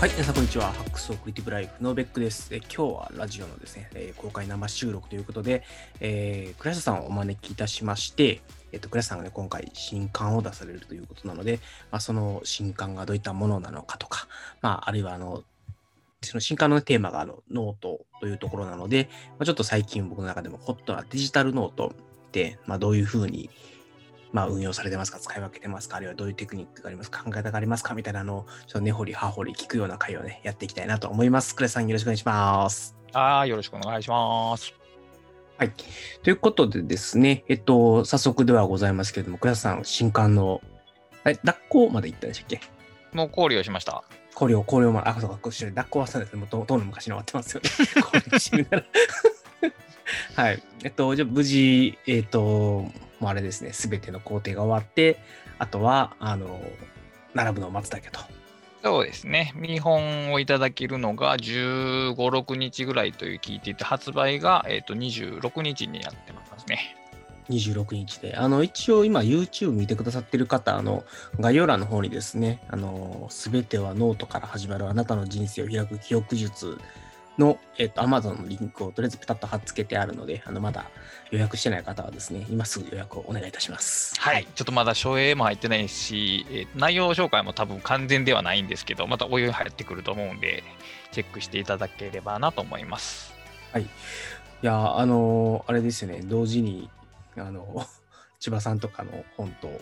はい、皆さんこんにちは。 Hacks for Creative Life のベックです。え今日はラジオのですね、えー公開生収録ということで、えー、倉下さんをお招きいたしまして、えっ、と、倉下さんがね、今回新刊を出されるということなので、まあ、その新刊がどういったものなのかとか、まあ、あるいはあの、その新刊のテーマがあのノートというところなので、まあ、ちょっと最近僕の中でもホットなデジタルノートって、まあ、どういうふうにまあ、運用されてますか？使い分けてますか？あるいはどういうテクニックがありますか？考え方がありますか？みたいなのを、ちょっと根掘り葉掘り聞くような回をね、やっていきたいなと思います。倉下さんよろしくお願いします。ああ、よろしくお願いします。はい。ということでですね、えっと、早速ではございますけれども、クレさん、新刊の、え、脱行まで行ったんでしたっけ？もう考慮しました。考慮、考慮まで、あ、そうか、こっちで脱行はそうですね。もうととうの昔に終わってますよね。考慮してみたら。はい。えっと、じゃあ無事、えっと、もうあれですね、すべての工程が終わって、あとは、あの、並ぶのを待つだけと。そうですね。見本をいただけるのが15、6日ぐらいという聞いていて、発売が、えー、と26日になってますね。26日で。あの、一応今 YouTube 見てくださってる方、あの、概要欄の方にですね、あの、すべてはノートから始まるあなたの人生を開く記録術の、えっと、Amazon のリンクをとりあえずピタッと貼っつけてあるので、あの、まだ予約してない方はですね、今すぐ予約をお願いいたします。はい。ちょっとまだ書影も入ってないし、えー内容紹介も多分完全ではないんですけど、また追々入ってくると思うんで、チェックしていただければなと思います。いや、あの、あれですよね、同時に、あの、千葉さんとかの本と、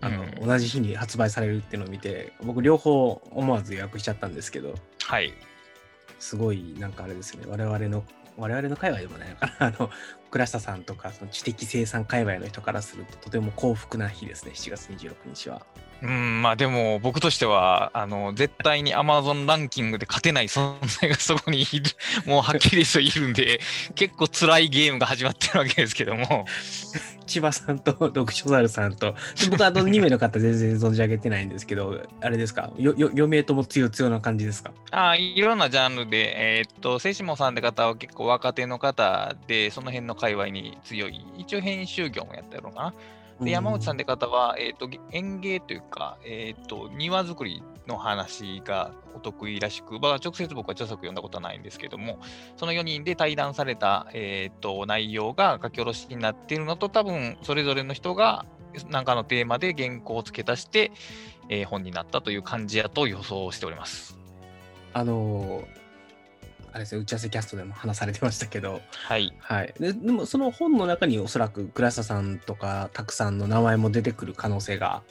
あの、うん同じ日に発売されるっていうのを見て、僕両方思わず予約しちゃったんですけど、はい。すごいなんかあれですね。我々の我々の界隈でもないのかなあの倉下さんとかその知的生産界隈の人からするととても幸福な日ですね7月26日は。うん、まあでも僕としては、あの、絶対に Amazon ランキングで勝てない存在がそこにいる、もうはっきりといるんで、結構辛いゲームが始まってるわけですけども、千葉さんと読書ザルさんとで僕はあの2名の方全然存じ上げてないんですけどあれですか？よよ4名とも強強な感じですか？あいろんなジャンルで、えーっと、セシモさんって方は結構若手の方で、その辺の界隈に強い、一応編集業もやってるのかな。で、山内さんって方は、えーっと、園芸というか、えーっと、庭作りの話がお得意らしく、まあ、直接僕は著作読んだことはないんですけども、その4人で対談された、えーっと、内容が書き下ろしになっているのと、多分、それぞれの人が何かのテーマで原稿を付け足して、えー本になったという感じやと予想しております。あのあれですね打ち合わせキャストでも話されてましたけどはい。はいででもその本の中におそらく倉下さんとかたくさんの名前も出てくる可能性が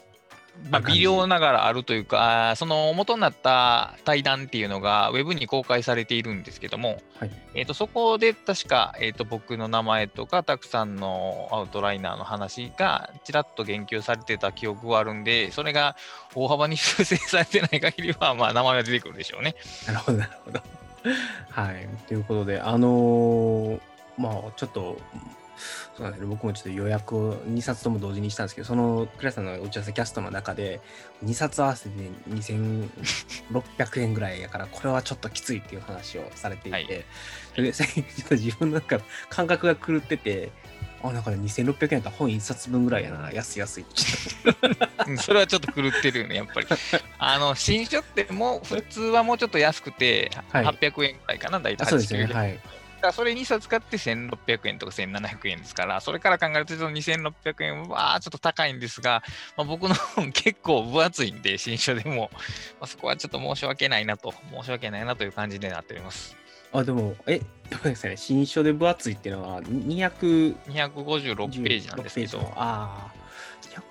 まあ、微量ながらあるというか、その元になった対談っていうのがウェブに公開されているんですけども、はいえー、とそこで確か、えー、と僕の名前とかたくさんのアウトライナーの話がちらっと言及されてた記憶があるんで、それが大幅に修正されてない限りは、まあ、名前は出てくるでしょうね。なるほど、なるほど。はい。ということで、あのーまあ、ちょっと、そうなんですね、僕もちょっと予約を2冊とも同時にしたんですけど、そのクラスさんの打ち合わせキャストの中で、2冊合わせて2600円ぐらいやから、これはちょっときついっていう話をされていて、はいそれで最近ちょっと自分なんか感覚が狂ってて、あ、なんかね、2600円やったら本1冊分ぐらいやな、安い安いそれはちょっと狂ってるよね、やっぱり。あの新書ってもう普通はもうちょっと安くて、はい800円くらいかな、大体あそうですね、800円はい。それ2冊買って1600円とか1700円ですから、それから考えると2600円はちょっと高いんですが、まあ、僕の本結構分厚いんで、新書でも、まあ、そこはちょっと申し訳ないなと、申し訳ないなという感じになっております。あ、でも、え、どうですかね、新書で分厚いっていうのは、200、256ページなんですけ16ページど、ああ、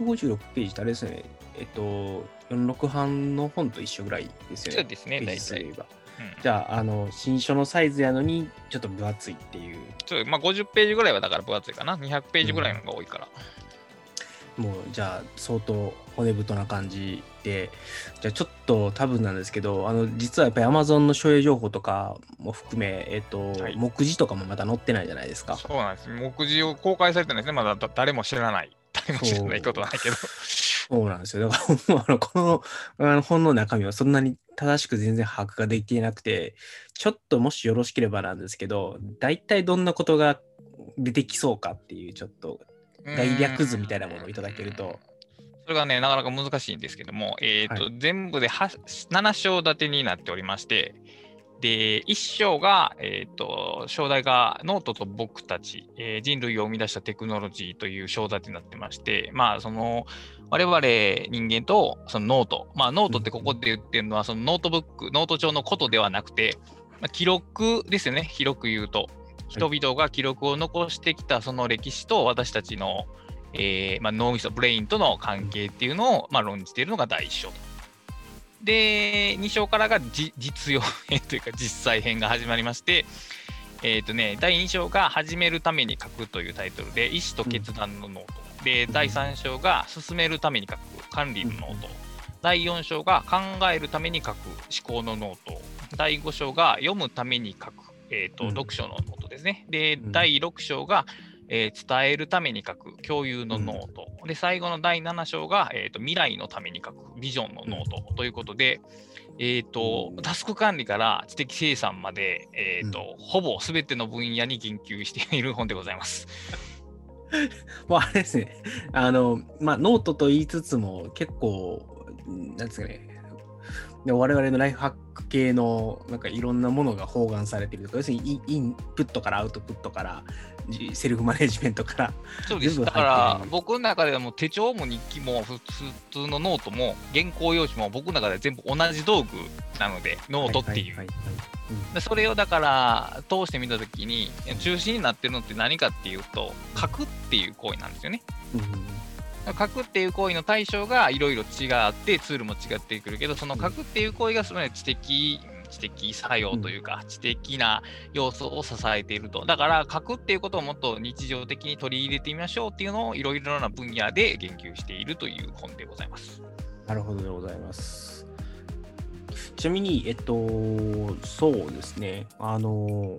256ページってあれですよね。えっと、46版の本と一緒ぐらいですよね。そうですね、大体。うんじゃあ、あの、新書のサイズやのに、ちょっと分厚いっていう。そうまあ、50ページぐらいはだから分厚いかな、200ページぐらいのが多いから。もう、じゃあ、相当骨太な感じで、じゃあ、ちょっと多分なんですけど、あの、実はやっぱり Amazon の所有情報とかも含め、えっと、はい目次とかもまだ載ってないじゃないですか。そうなんです。目次を公開されてないですね、まだだ誰も知らない。誰も知らないことはないけど。そうなんですよ。だから、あのこのあの本の中身はそんなに正しく全然把握ができていなくて、ちょっともしよろしければなんですけど、大体どんなことが出てきそうかっていう、ちょっと概略図みたいなものをいただけると。それがね、なかなか難しいんですけども、えーとは全部で8 7章立てになっておりまして、で、1章が、えーと、章題がノートと僕たち、えー人類を生み出したテクノロジーという章立てになってまして、まあ、その、我々人間とそのノート、まあ、ノートってここで言ってるのは、そのノートブック、ノート帳のことではなくて、まあ、記録ですよね、広く言うと。人々が記録を残してきたその歴史と私たちの、えーまあ、脳みそ、ブレインとの関係っていうのを、まあ、論じているのが第1章と。で、2章からがじ実用編というか実際編が始まりまして、えっ、とね、第2章が始めるために書くというタイトルで、意思と決断のノート。で、第3章が進めるために書く管理のノート。第4章が考えるために書く思考のノート。第5章が読むために書く、えーとうん。読書のノートですね。で、うん。第6章が、えー伝えるために書く共有のノート。で、最後の第7章が、えーと未来のために書くビジョンのノート。ということで、えーとタスク管理から知的生産まで、えーとほぼ全ての分野に言及している本でございます。もうあれですね、あの、まあ、ノートと言いつつも、結構、んなんですかね、で我々のライフハック系の、なんかいろんなものが包含されているとか、要するにインプットからアウトプットから、じセルフマネジメントから、そうです。だから僕の中ではもう手帳も日記も普通のノートも原稿用紙も僕の中では全部同じ道具なのでノートっていう。はいはいはいでそれをだから通してみたときに中心になってるのって何かっていうと書くっていう行為なんですよね。うんうん書くっていう行為の対象がいろいろ違ってツールも違ってくるけどその書くっていう行為がその知的知的作用というか、知的な要素を支えているとだから書くっていうことをもっと日常的に取り入れてみましょうっていうのをいろいろな分野で言及しているという本でございます。なるほどでございます。ちなみに、えっと、そうですね、あの、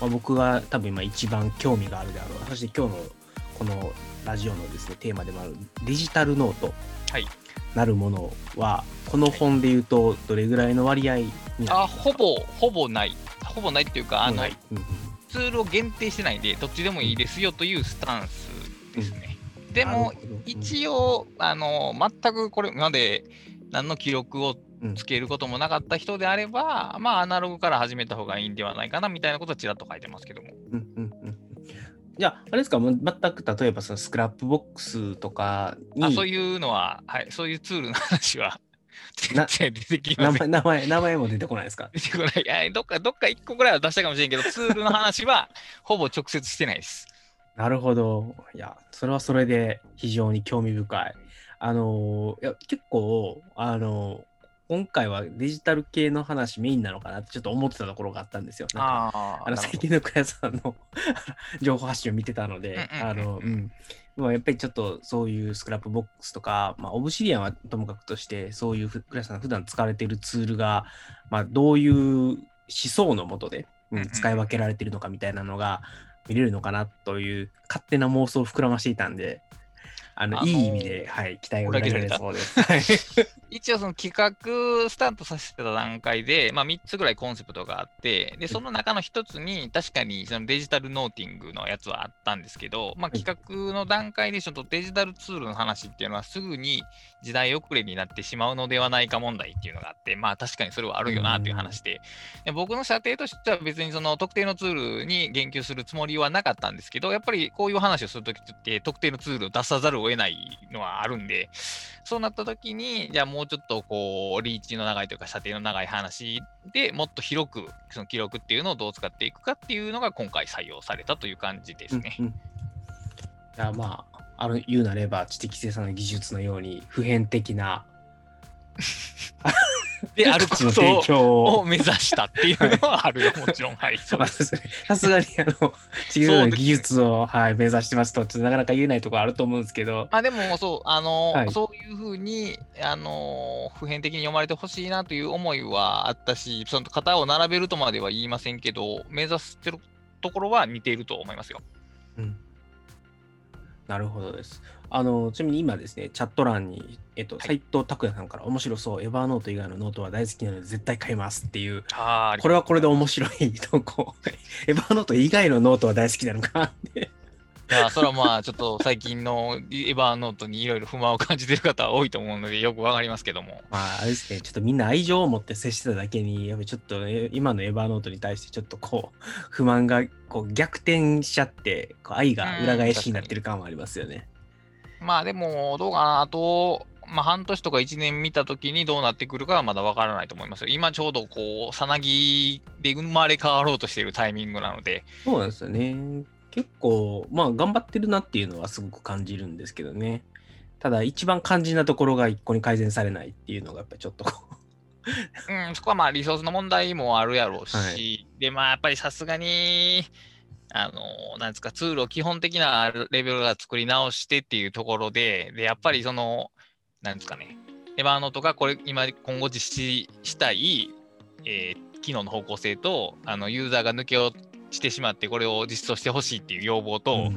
まあ、僕が多分今一番興味があるであろう、そして今日のこのラジオのですね、テーマでもあるデジタルノート。はい。なるものは、この本で言うと、どれぐらいの割合にあほぼほぼない。ほぼないっていうかあの、はい。うんうん。ツールを限定してないんでどっちでもいいですよというスタンスですね。でもなるほど。一応、あの全くこれまで何の記録をうんつけることもなかった人であれば、まあ、アナログから始めた方がいいんではないかなみたいなことはちらっと書いてますけども。うんうんうんじゃあ、あれですか、もう全く例えばそのスクラップボックスとかにあそういうのは、はい、そういうツールの話は全然出てきません。名前名前名前も出てこないですか？出てこないいやどっかどっか1個ぐらいは出したかもしれんけど、ツールの話はほぼ直接してないです。なるほど。いや、それはそれで非常に興味深い。あのーいや結構、あのー今回はデジタル系の話メインなのかなってちょっと思ってたところがあったんですよ。なんかああの最近の倉下さんの 情報発信を見てたので、あの、うん。まあ、やっぱりちょっとそういうスクラップボックスとか、まあ、オブシディアンはともかくとして、そういうふ倉下さんが普段使われているツールが、まあ、どういう思想のもとで、うん使い分けられているのかみたいなのが見れるのかなという勝手な妄想を膨らましていたんで、あの、あのーいい意味で、はい、期待が裏切られそうです。はい。一応その企画スタートさせてた段階で、まあ、3つぐらいコンセプトがあってでその中の1つに確かにそのデジタルノーティングのやつはあったんですけど、まあ、はい。企画の段階でちょっとデジタルツールの話っていうのはすぐに時代遅れになってしまうのではないか問題っていうのがあってまあ確かにそれはあるよなっていう話で。で僕の査定としては別にその特定のツールに言及するつもりはなかったんですけどやっぱりこういう話をするときって特定のツールを出さざるを得ないのはあるんでそうなった時に、じゃあもうちょっとこう、リーチの長いというか、射程の長い話でもっと広く、その記録っていうのをどう使っていくかっていうのが今回採用されたという感じですね。うんうんいやまあ、あの言うなれば知的生産の技術のように普遍的なで、あることを目指したっていうのはあるよ、もちろん。はい。さすがにあの地球の技術を、はい、目指してますとちょっとなかなか言えないところあると思うんですけど、まあでもそう、あのはいそういうふうに、あの普遍的に読まれてほしいなという思いはあったし、その型を並べるとまでは言いませんけど、目指してるところは似ていると思いますよ。うん、なるほどです。あのちなみに今ですね、チャット欄に、えっと、はい斉藤拓也さんから面白そう、エヴァーノート以外のノートは大好きなので絶対買いますっていう、あこれはこれで面白い投稿。エヴァーノート以外のノートは大好きなのかって。いや、それはまあ、ちょっと最近のエヴァーノートにいろいろ不満を感じてる方は多いと思うので、よくわかりますけども。まあ、あれですね、ちょっとみんな愛情を持って接してただけに、やっぱりちょっと、ね、今のエヴァーノートに対してちょっとこう、不満がこう逆転しちゃって、こう愛が裏返しになってる感はありますよね。まあでも、どうかな、あと、まあ、半年とか1年見たときにどうなってくるかはまだわからないと思いますよ。今ちょうどこう、さなぎで生まれ変わろうとしているタイミングなので。そうなんですよね。結構、まあ、頑張ってるなっていうのはすごく感じるんですけどね。ただ、一番肝心なところが一個に改善されないっていうのが、やっぱりちょっとうん、そこはまあ、リソースの問題もあるやろうし、はい、で、まあ、やっぱりさすがに、あの、なんですか、ツールを基本的なレベルが作り直してっていうところで、で、やっぱりその、なんですかね、エヴァーノートがこれ今今後実施したい、えー、機能の方向性とあのユーザーが抜け落ちてしまってこれを実装してほしいっていう要望と、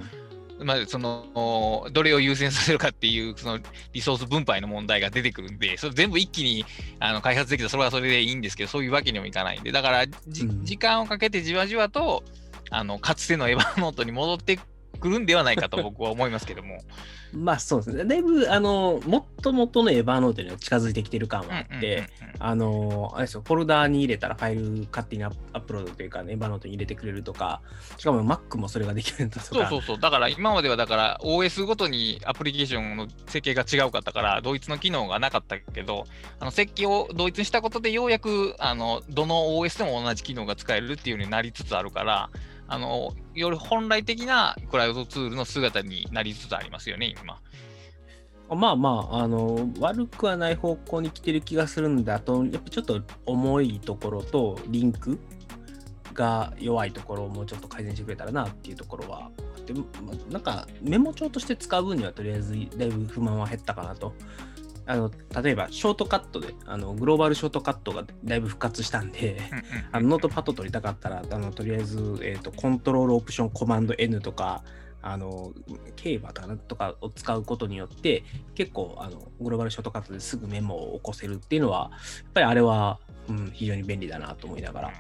うん、まあ、そのどれを優先させるかっていうそのリソース分配の問題が出てくるんでそれ全部一気にあの開発できたらそれはそれでいいんですけどそういうわけにもいかないんでだからじ、うん、時間をかけてじわじわとあのかつてのエヴァーノートに戻ってくるんではないかと 僕は思いますけども。まあそうですね。だいぶ、あの、もっともとのエヴァーノートには近づいてきてる感はあって、あの、あれですよ、フォルダーに入れたらファイル勝手にアップロードというか、ね、エヴァーノートに入れてくれるとか、しかも Mac もそれができるんだとか。そうそうそう。だから今まではだから OS ごとにアプリケーションの設計が違うかったから、同一の機能がなかったけど、あの設計を同一にしたことでようやく、あの、どの OS でも同じ機能が使えるっていうようになりつつあるから、あの、より本来的なクラウドツールの姿になりつつありますよね、今。まあまあ、あの、悪くはない方向に来てる気がするんで、あと、やっぱちょっと重いところと、リンクが弱いところをもうちょっと改善してくれたらなっていうところはあって、なんかメモ帳として使う分にはとりあえずだいぶ不満は減ったかなとあの例えばショートカットであのグローバルショートカットがだいぶ復活したんで、あのノートパッド取りたかったらあのとりあえず、えーと、コントロールオプションコマンド N とかあの競馬とかとかを使うことによって結構あのグローバルショートカットですぐメモを起こせるっていうのはやっぱりあれは、うん、非常に便利だなと思いながら、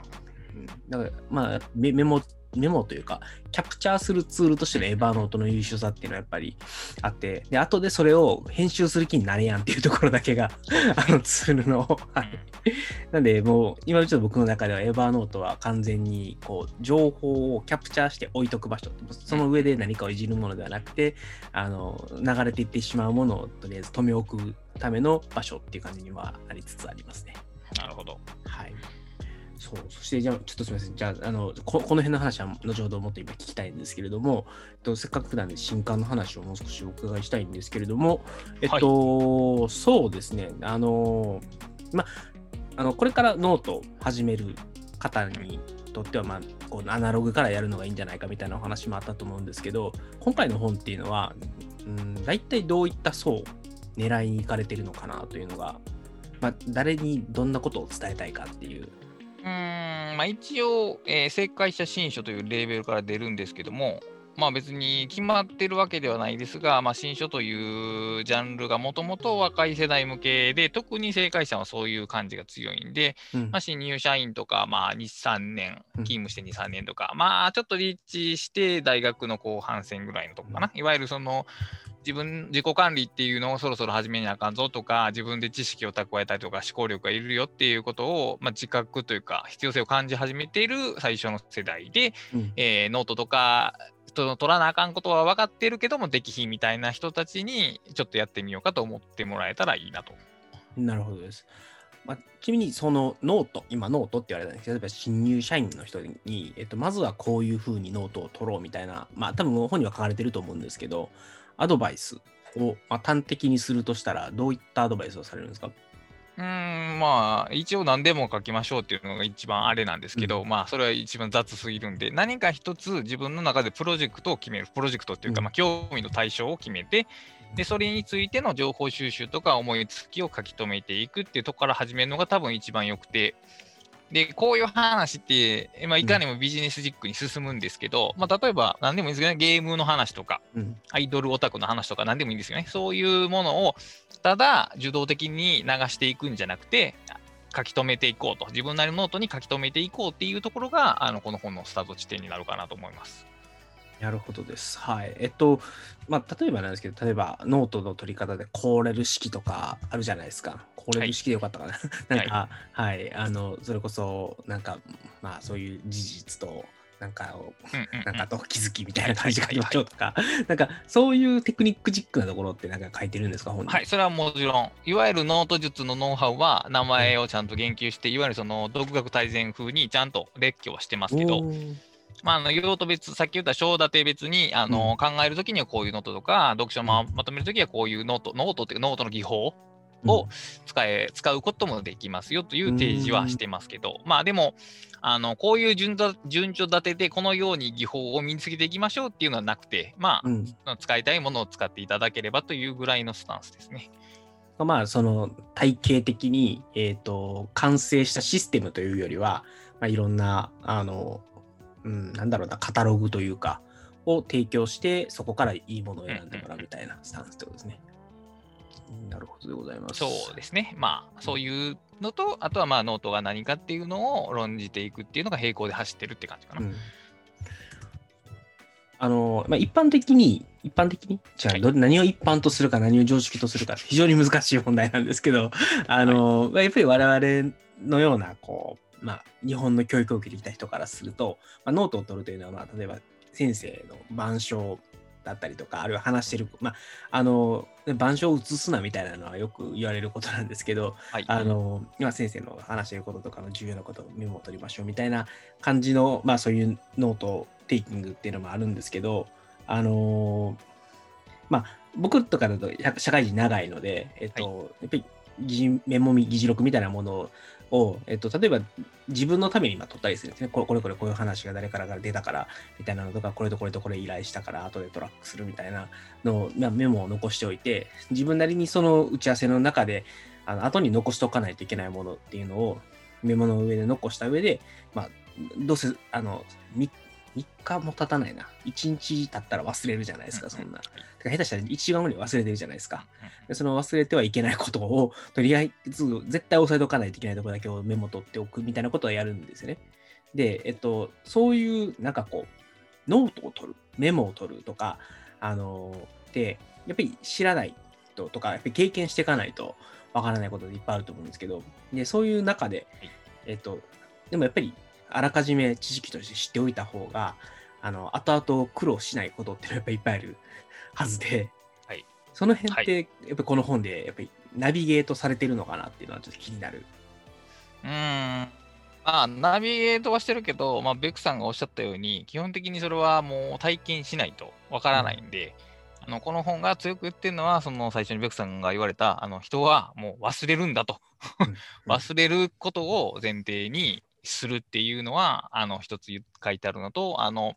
うん、だからまあメモメモというか、キャプチャーするツールとしてのエヴァーノートの優秀さっていうのはやっぱりあって、で、後でそれを編集する気になれやんっていうところだけが、あのツールの、はい。なんで、もう、今ちょっと僕の中ではエヴァーノートは完全に、こう、情報をキャプチャーして置いとく場所、その上で何かをいじるものではなくて、あの、流れていってしまうものをとりあえず止め置くための場所っていう感じにはなりつつありますね。なるほど。はい。そう、そしてじゃあ、ちょっとすみません。じゃあ、あのこ、この辺の話は後ほどもっと今聞きたいんですけれども、えっと、せっかくなんで新刊の話をもう少しお伺いしたいんですけれども、えっと、はい、そうですね、あの、まあの、これからノートを始める方にとっては、まあ、こうアナログからやるのがいいんじゃないかみたいなお話もあったと思うんですけど、今回の本っていうのは、うん、大体どういった層狙いに行かれてるのかなというのが、まあ、誰にどんなことを伝えたいかっていううん、まあ、一応、えー、正解者新書というレーベルから出るんですけども、まあ別に決まってるわけではないですが、まあ、新書というジャンルがもともと若い世代向けで、特に正解者はそういう感じが強いんで、うん、まあ、新入社員とか、まあ、2、3年、勤務して2、3年とか、うん、まあちょっとリーチして大学の後半戦ぐらいのとこかな、いわゆるその自分、自己管理っていうのをそろそろ始めなあかんぞとか、自分で知識を蓄えたりとか、思考力がいるよっていうことを、まあ、自覚というか、必要性を感じ始めている最初の世代で、うん、えー、ノートとか、取らなあかんことは分かってるけども、できひんみたいな人たちに、ちょっとやってみようかと思ってもらえたらいいなと。なるほどです。まあ、ちなみにそのノート、今ノートって言われたんですけど、例えば新入社員の人に、えっと、まずはこういうふうにノートを取ろうみたいな、まあ多分本には書かれてると思うんですけど、アドバイスを、まあ、端的にするとしたら、どういったアドバイスをされるんですか？うんまあ一応何でも書きましょうっていうのが一番あれなんですけど、うん、まあそれは一番雑すぎるんで何か一つ自分の中でプロジェクトを決めるプロジェクトっていうか、まあ興味の対象を決めてでそれについての情報収集とか思いつきを書き留めていくっていうとこから始めるのが多分一番よくてで、こういう話って、まあ、いかにもビジネス軸に進むんですけど、うん、まあ、例えば何でもいいですけどね、ゲームの話とか、うん、アイドルオタクの話とか何でもいいんですよね。そういうものを、ただ受動的に流していくんじゃなくて、書き留めていこうと、自分なりのノートに書き留めていこうっていうところが、あのこの本のスタート地点になるかなと思います。なるほどです。はい。えっと、まあ、例えばなんですけど、例えばノートの取り方でコーネル式とかあるじゃないですか。コーネル式でよかったかな。なんか、はい、あの、それこそ、なんか、まあ、そういう事実と、なんかを、なんかあと気づきみたいな感じで書きましょうとか、なんかそういうテクニックチックなところってなんか書いてるんですか、本に。はい、それはもちろん、いわゆるノート術のノウハウは名前をちゃんと言及して、いわゆるその独学大全風にちゃんと列挙はしてますけど、まあ、あの用途別、さっき言った章立て別にあの、考えるときにはこういうノートとか、読書をままとめるときはこういうノート、ノートっていうかノートの技法を使え使うこともできますよという提示はしてますけど、まあでも、あのこういう順序順序立てでこのように技法を身につけていきましょうっていうのはなくて、まうん、あ、使いたいものを使っていただければというぐらいのスタンスですね。まあ、その体系的に、えっ、と、完成したシステムというよりは、まあ、いろんな、あの、うん、なんだろうな、カタログというか、を提供して、そこからいいものを選んでもらうみたいなスタンスってことですね。なるほどでございます。そうですね。まあ、そういうのと、あとはまあノートが何かっていうのを論じていくっていうのが並行で走ってるって感じかな。うんあの、まあ、一般的に、一般的に？じゃあ、何を一般とするか、何を常識とするか、非常に難しい問題なんですけど、あの、まあやっぱり我々のような、こう、まあ、日本の教育を受けてきた人からすると、まあ、ノートを取るというのは、まあ、例えば先生の板書だったりとか、あるいは話してる、まあ、あの、板書を写すなみたいなのはよく言われることなんですけど、はい。あの、今先生の話してることとかの重要なことをメモを取りましょうみたいな感じの、まあそういうノートテイキングっていうのもあるんですけど、あのまあ僕とかだと社社会人長いので、えっと、やっぱり議事メモみ議事録みたいなものを、をえっと、例えば自分のために今取ったりするんですね。これこれこれこういう話が誰からから出たからみたいなのとか、これとこれとこれ依頼したから後でトラックするみたいなのを、まあ、メモを残しておいて、自分なりにその打ち合わせの中で、あの後に残しておかないといけないものっていうのをメモの上で残した上で、まあ、どうせ、あの、3, 日も経たないな。1日経ったら忘れるじゃないですか、そんな。てか下手したら1時間後に忘れてるじゃないですか。でその忘れてはいけないことを、とりあえず絶対押さえておかないといけないところだけをメモ取っておくみたいなことをやるんですよね。で、えっと、そういう、なんかこう、ノートを取る、メモを取るとか、あので、やっぱり知らないととか、やっぱり経験していかないとわからないことでいっぱいあると思うんですけど、で、そういう中で、えっと、でもやっぱり、あらかじめ知識として知っておいた方が、あの、後々苦労しないことっていうのはやっぱりいっぱいあるはずで、はいその辺って、やっぱりこの本で、やっぱりナビゲートされてるのかなっていうのはちょっと気になる。うーん。まあ、ナビゲートはしてるけど、まあ、ベックさんがおっしゃったように、基本的にそれはもう体験しないとわからないんで、あのこの本が強く言ってるのは、その最初にベックさんが言われた、あの人はもう忘れるんだと。忘れることを前提にするっていうのは、あの一つ書いてあるのと、あの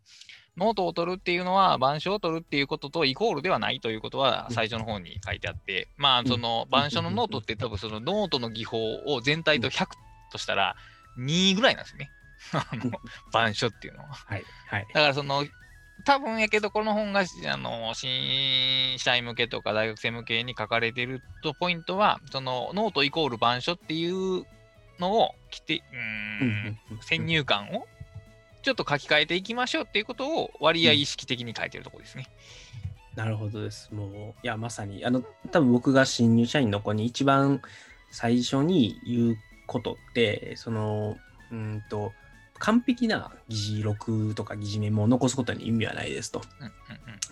ノートを取るっていうのは、板書を取るっていうこととイコールではないということはうん最初の方に書いてあって、まあ、そのうん板書のノートって多分そのノートの技法を全体と100としたら2ぐらいなんですよね。あの板書っていうのは。はい。はい。だからその、多分やけど、この本があの新社員向けとか大学生向けに書かれてるとポイントは、そのノートイコール板書っていうのをきて、うーん、先入観をちょっと書き換えていきましょうっていうことを割合意識的に書いてるところですね。なるほどです。もう、いや、まさに、あの、多分僕が新入社員の子に一番最初に言うことって、その、うんと、完璧な議事録とか議事メモを残すことに意味はないですと。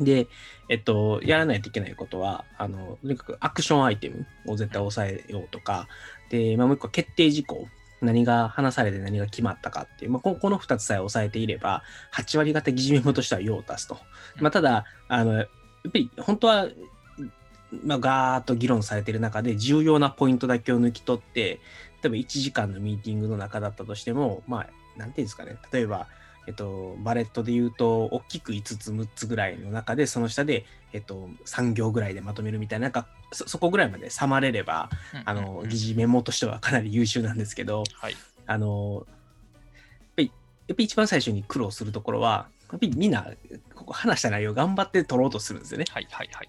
で、えっと、やらないといけないことは、あの、とにかくアクションアイテムを絶対押さえようとか、で、まあ、もう一個決定事項。何が話されて何が決まったかっていう、まあ、ここの2つさえ押さえていれば、8割方議事メモとしては用を足すと。まあ、ただ、あの、やっぱり本当は、まあ、ガーッと議論されている中で重要なポイントだけを抜き取って、例えば1時間のミーティングの中だったとしても、まあ、なんていうんですかね、例えば、えっと、バレットで言うと、大きく5つ、6つぐらいの中で、その下で、えっと、3行ぐらいでまとめるみたいな、なんか、そそこぐらいまで収まれれば、うんあの、議事メモとしてはかなり優秀なんですけど、はい。あの、やっぱり、やっぱり一番最初に苦労するところは、やっぱりみんな、ここ話した内容頑張って取ろうとするんですよね。はいはいはい。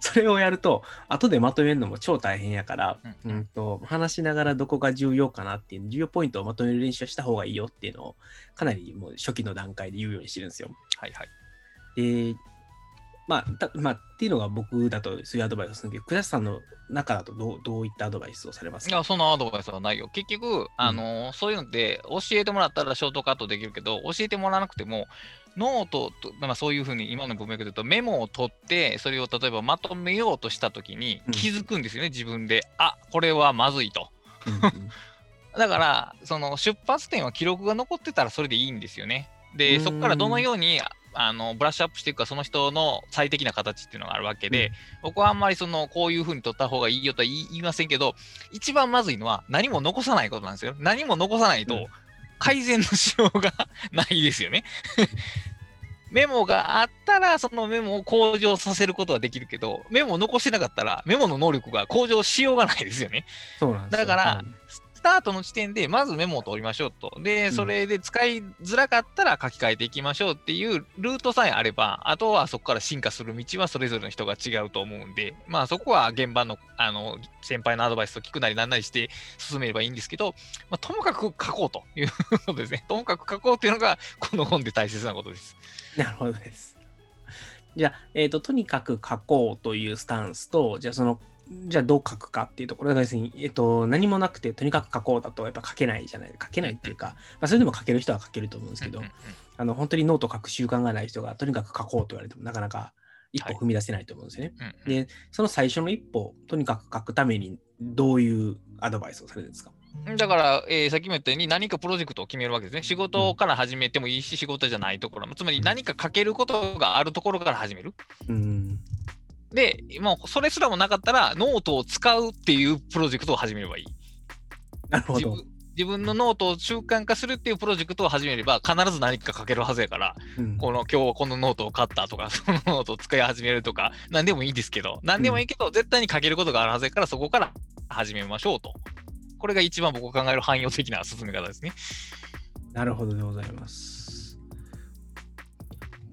それをやると、後でまとめるのも超大変やから、うんうんと、話しながらどこが重要かなっていう、重要ポイントをまとめる練習をした方がいいよっていうのを、かなりもう初期の段階で言うようにしてるんですよ。はいはい。で、まあ、たまあ、っていうのが僕だとそういうアドバイスをするけど、倉石さんの中だとどうどういったアドバイスをされますか？いや、そのアドバイスはないよ。結局、あのーそういうのって教えてもらったらショートカットできるけど、教えてもらわなくても、ノートと、まあ、そういうふうに今の文脈で言うと、メモを取って、それを例えばまとめようとしたときにうん気づくんですよね、自分で。あこれはまずいと。うんうん だから、その出発点は記録が残ってたらそれでいいんですよね。で、うんそこからどのようにあのブラッシュアップしていくか、その人の最適な形っていうのがあるわけで、僕はあんまりそのこういうふうに取った方がいいよとは言いませんけど、一番まずいのは何も残さないことなんですよ。何も残さないうんと改善のしようがないですよね。メモがあったら、そのメモを向上させることはできるけど、メモを残してなかったら、メモの能力が向上しようがないですよね。そうなんですよだからはいスタートの時点でまずメモを取りましょうと。で、うんそれで使いづらかったら書き換えていきましょうっていうルートさえあれば、あとはそこから進化する道はそれぞれの人が違うと思うんで、まあそこは現場のあの先輩のアドバイスを聞くなりなんなりして進めればいいんですけど、まあ、ともかく書こうということですね。ともかく書こうっていうのがこの本で大切なことです。なるほどです。じゃあ、えっ、と、とにかく書こうというスタンスと、じゃあその、じゃあどう書くかっていうところが別に、えっ、と、何もなくて、とにかく書こうだとやっぱ書けないじゃない、書けないっていうか、まあそれでも書ける人は書けると思うんですけど、あの、本当にノート書く習慣がない人が、とにかく書こうと言われても、なかなか一歩はい踏み出せないと思うんですよね。うんうんで、その最初の一歩、とにかく書くために、どういうアドバイスをされるんですか？だから、えーさっきも言ったように何かプロジェクトを決めるわけですね。仕事から始めてもいいし、仕事じゃないところも、つまり何か書けることがあるところから始める。うん。で、もうそれすらもなかったら、ノートを使うっていうプロジェクトを始めればいい。なるほど。自分のノートを習慣化するっていうプロジェクトを始めれば、必ず何か書けるはずやから、うんこの今日はこのノートを買ったとか、そのノートを使い始めるとか、何でもいいんですけど、何でもいいけど、絶対に書けることがあるはずやから、そこから始めましょうと。これが一番僕が考える汎用的な進め方ですね。なるほどでございます。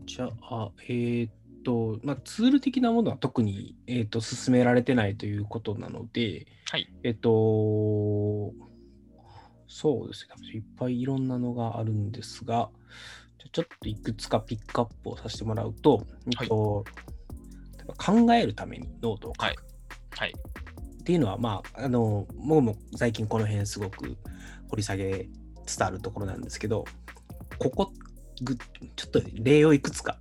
じゃあ、えーっと、まあ、ツール的なものは特に、えーっと進められてないということなので、はい。えーっと、そうですね、いっぱいいろんなのがあるんですが、ちょっといくつかピックアップをさせてもらうと、えっと考えるためにノートを書く。はいはい。っていうのは、まあ、あの、僕も最近この辺すごく掘り下げつつあるところなんですけど、ここ、ぐちょっと例をいくつか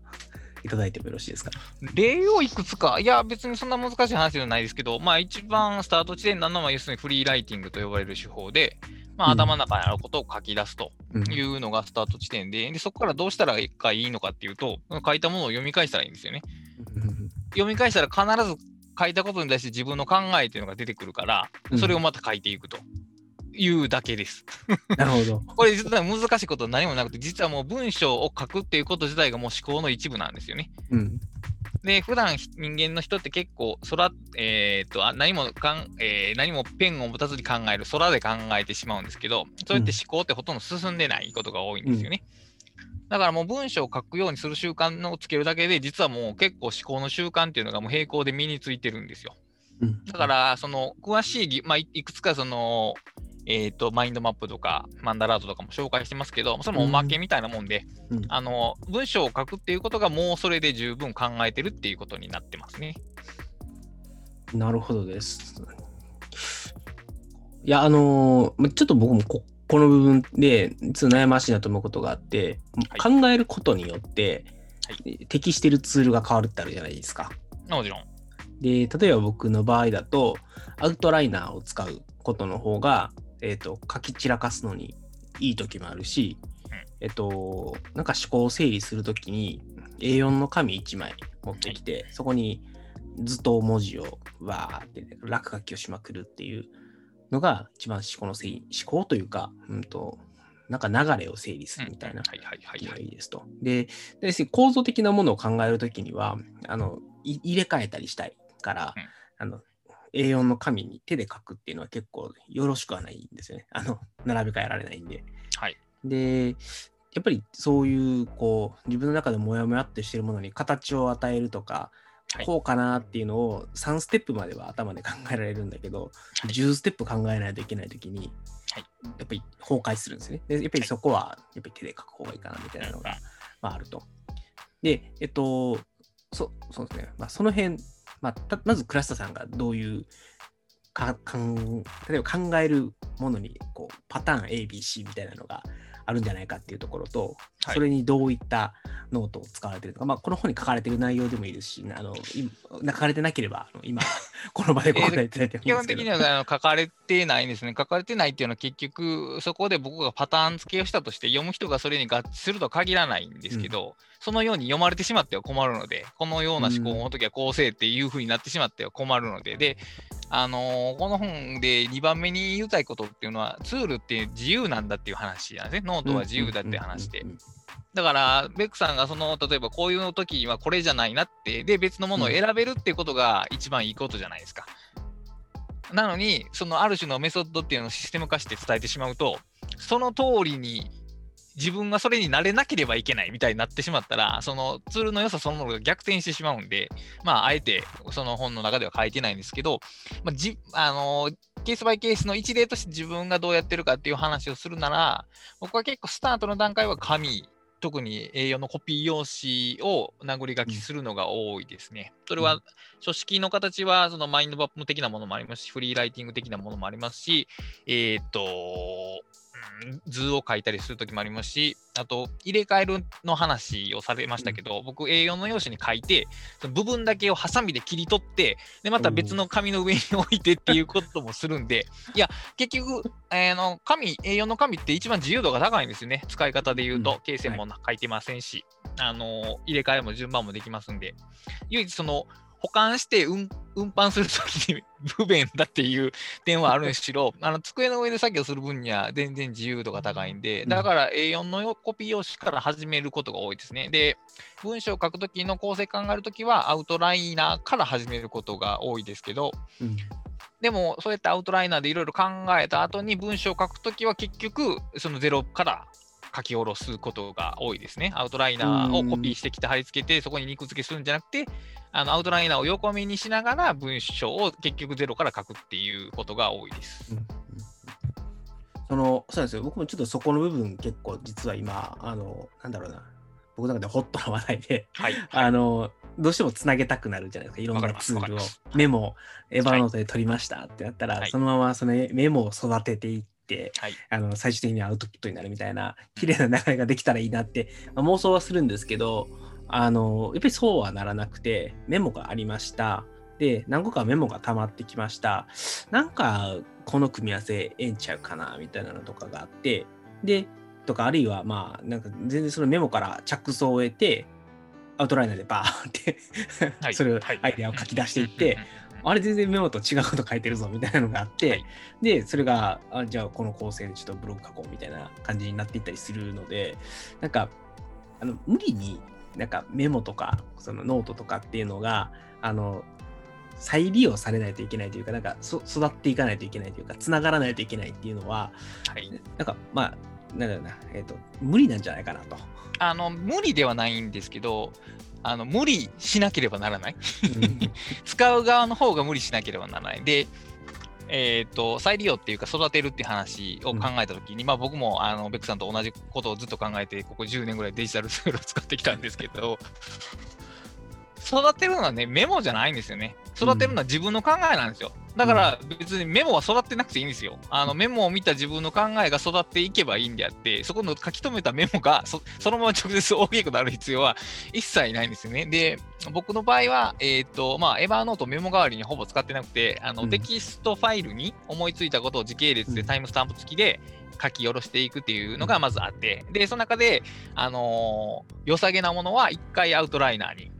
いただいてもよろしいですか？例をいくつか、いや、別にそんな難しい話じゃないですけど、まあ、一番スタート地点なのは、要するにフリーライティングと呼ばれる手法で、まあ、うん。頭の中にあることを書き出すとうん。いうのがスタート地点で、でそこからどうしたらいいのかっていうと、書いたものを読み返したらいいんですよね。読み返したら必ず書いたことに対して自分の考えっていうのが出てくるからう、ん。それをまた書いていくというだけです。なるほど。これ実は難しいことは何もなくて、実はもう文章を書くっていうこと自体がもう思考の一部なんですよね。うん。で、普段人間の人って結構空、えーっとあ何もかん、えー何もペンを持たずに考える、空で考えてしまうんですけど、そうやって思考ってほとんど進んでないことが多いんですよね。だからもう文章を書くようにする習慣をつけるだけで、実はもう結構思考の習慣っていうのがもう並行で身についてるんですよ。うんだか、ら、その詳しいぎ、まあ、いいくつかその、えーっとマインドマップとかマンダラートとかも紹介してますけど、それもおまけみたいなもんで、うんあの文章を書くっていうことがもうそれで十分考えてるっていうことになってますね。なるほどです。いや、あのーまちょっと僕もここの部分で、実は悩ましいなと思うことがあって、はい考えることによって、は適してるツールが変わるってあるじゃないですか。もちろん。で、例えば僕の場合だと、アウトライナーを使うことの方が、えっ、と、書き散らかすのにいい時もあるし、えっ、と、なんか思考を整理するときに、A4 の紙1枚持ってきて、そこに図と文字をわーって、落書きをしまくるっていうのが一番思考の整理、思考というか、うんと、なんか流れを整理するみたいなはいはいはいはい。がいいですと。で、構造的なものを考えるときにはあのい、入れ替えたりしたいから、うんあの A4 の紙に手で書くっていうのは結構よろしくはないんですよね。あの、並べ替えられないんで。はい。で、やっぱりそういう、こう、自分の中でモヤモヤってしてるものに形を与えるとか、はいこうかなっていうのを3ステップまでは頭で考えられるんだけど、10ステップ考えないといけないときに、はいやっぱり崩壊するんですね。でやっぱりそこはやっぱり手で書く方がいいかなみたいなのが、まあ、あると。で、えっと、そそうですね、まあ、その辺、まあ、たまず倉下さんがどういうかかん例えば考えるものにこうパターン ABC みたいなのがあるんじゃないかっていうところと、はいそれにどういったノートを使われてるのか、まあ、この本に書かれてる内容でもいいですし、あのい書かれてなければあの今、この場でご答えいただいてもいい基本んですけど。的にはあの書かれてないんですね。書かれてないっていうのは結局、そこで僕がパターン付けをしたとして、読む人がそれに合致するとは限らないんですけど、そのように読まれてしまっては困るので、このような思考の時はこうせいっていうふうになってしまっては困るので、で、あのーこの本で2番目に言いたいことっていうのは、ツールって自由なんだっていう話なんですね。ノートは自由だって話で。だから、ベックさんがその、例えばこういう時はこれじゃないなって、で、別のものを選べるっていうことが一番いいことじゃないですか。なのに、そのある種のメソッドっていうのをシステム化して伝えてしまうと、その通りに自分がそれになれなければいけないみたいになってしまったら、そのツールの良さそのものが逆転してしまうんで、まあ、あえてその本の中では書いてないんですけど、まあじあのーケースバイケースの一例として自分がどうやってるかっていう話をするなら、僕は結構スタートの段階は紙、特に A4 のコピー用紙を殴り書きするのが多いですね。それは書式の形はそのマインドマップ的なものもありますし、フリーライティング的なものもありますし、えっ、と、うん図を書いたりするときもありますし、あと、入れ替えるの話をされましたけど、僕 A4 の用紙に書いて、その部分だけをハサミで切り取って、で、また別の紙の上に置いてっていうこともするんで、いや、結局、えーの紙、A4 の紙って一番自由度が高いんですよね。使い方で言うとうん、罫線も書いてませんし、あの入れ替えも順番もできますんで、唯一その、保管して運運搬するときに不便だっていう点はあるにしろ、あの机の上で作業する分には全然自由度が高いんで、だから A4 のよコピー用紙から始めることが多いですね。で、文章を書くときの構成考えるときはアウトライナーから始めることが多いですけど、うんでもそうやってアウトライナーでいろいろ考えた後に文章を書くときは結局そのゼロから書き下ろすことが多いですね。アウトライナーをコピーしてきて貼り付けてそこに肉付けするんじゃなくて、あのアウトライナーを横目にしながら文章を結局ゼロから書くっていうことが多いです。そのそうなんですよ。僕もちょっとそこの部分結構実は今あのなんだろうな。僕の中でホットな話題ではい。あのどうしてもつなげたくなるじゃないですか。いろんなツールを。メモエヴァノートで取りましたってなったら、はい。そのままそのメモを育てていってはい。あの最終的にはアウトプットになるみたいな綺麗な流れができたらいいなって、まあ妄想はするんですけどあのやっぱりそうはならなくてメモがありました。で何個かメモが溜まってきました。なんかこの組み合わせええんちゃうかなみたいなのとかがあってでとかあるいはまあなんか全然そのメモから着想を得てアウトライナーでバーンってはい。それをはい。アイデアを書き出していって、あれ全然メモと違うこと書いてるぞみたいなのがあって、はいで、それが、あじゃあこの構成でちょっとブログ書こうみたいな感じになっていったりするので、なんか、あの無理になんかメモとか、そのノートとかっていうのが、あの、再利用されないといけないというか、なんかそ育っていかないといけないというか、つながらないといけないっていうのは、はいなんかまあ、なんだろうな、えっ、と、無理なんじゃないかなと。あの無理ではないんですけど、あの無理しなければならない。使う側の方が無理しなければならない。で、えっ、と、再利用っていうか育てるっていう話を考えたときに、まあ僕もあのベックさんと同じことをずっと考えて、ここ10年ぐらいデジタルツールを使ってきたんですけど、育てるのはね、メモじゃないんですよね。育てるのは自分の考えなんですよ。だから別にメモは育ってなくていいんですよ。あのメモを見た自分の考えが育っていけばいいんであって、そこの書き留めたメモがそそのまま直接大きくなる必要は一切ないんですよね。で、僕の場合は、えっ、と、まあ、 Evernote メモ代わりにほぼ使ってなくて、あの、うんテキストファイルに思いついたことを時系列でうんタイムスタンプ付きで書き下ろしていくっていうのがまずあって、で、その中で、あのー良さげなものは一回アウトライナーに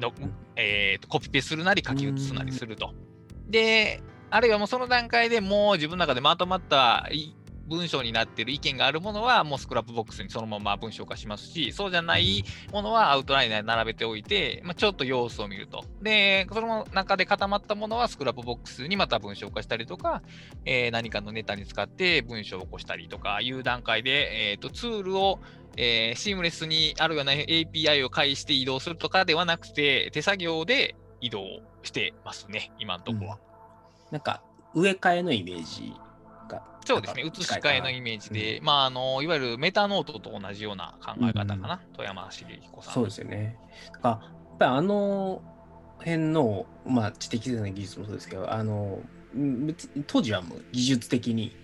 の、えーとコピペするなり書き写すなりすると。で、あるいはもうその段階でもう自分の中でまとまったい文章になっている意見があるものはもう Scrapbox にそのまま文章化しますし、そうじゃないものはアウトライナーに並べておいて、まあ、ちょっと様子を見ると。で、その中で固まったものは Scrapbox にまた文章化したりとか、えー何かのネタに使って文章を起こしたりとかいう段階で、えーとツールを、えーシームレスにあるいは、ね、API を介して移動するとかではなくて、手作業で移動してますね、今のところは。なんか植え替えのイメージがそうですね、移し替えのイメージで、まああの、いわゆるメタノートと同じような考え方かな、外山滋比古さん。そうですよね。だからやっぱりあの辺の、まあ、知的生産の技術もそうですけど、あの当時はもう技術的に、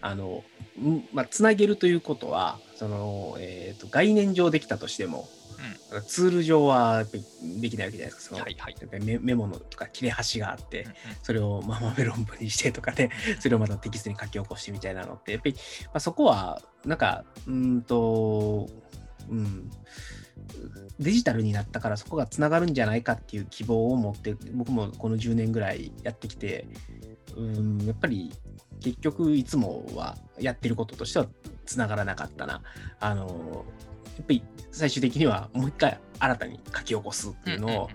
あのんまあ、つなげるということは、そのえー、と概念上できたとしても、ツール上はできないわけじゃないですか。そのはいはい。メメモのとか切れ端があって、うんうんそれをまあ豆論文にしてとかで、それをまたテキストに書き起こしてみたいなのって、やっぱり、まあ、そこは、なんか、うーんと、うん、デジタルになったからそこがつながるんじゃないかっていう希望を持って、僕もこの10年ぐらいやってきて、うん、やっぱり結局いつもはやってることとしてはつながらなかったな。あの、やっぱり最終的にはもう一回新たに書き起こすっていうのを、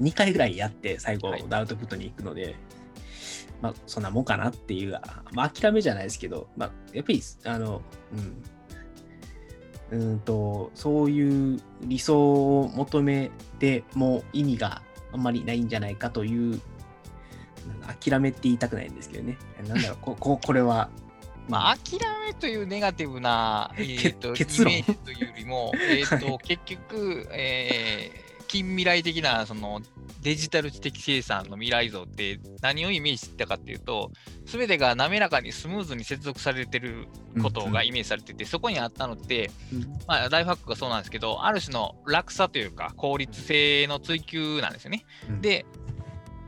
2回ぐらいやって最後はい。アウトプットに行くので、まあそんなもんかなっていう、あまあ諦めじゃないですけど、まあやっぱりあの、うん、うーんと、そういう理想を求めても意味があんまりないんじゃないかという、諦めって言いたくないんですけどね。なんだろう、こ ここれは、まあ、諦めというネガティブな、えーと結論。イメージというよりも、えーと結局、えー近未来的なそのデジタル知的生産の未来像って何をイメージしてたかっていうと、すべてが滑らかにスムーズに接続されてることがイメージされてて、そこにあったのって、うん。まあ、ライフハックがそうなんですけど、ある種の楽さというか、効率性の追求なんですよね。うん。で、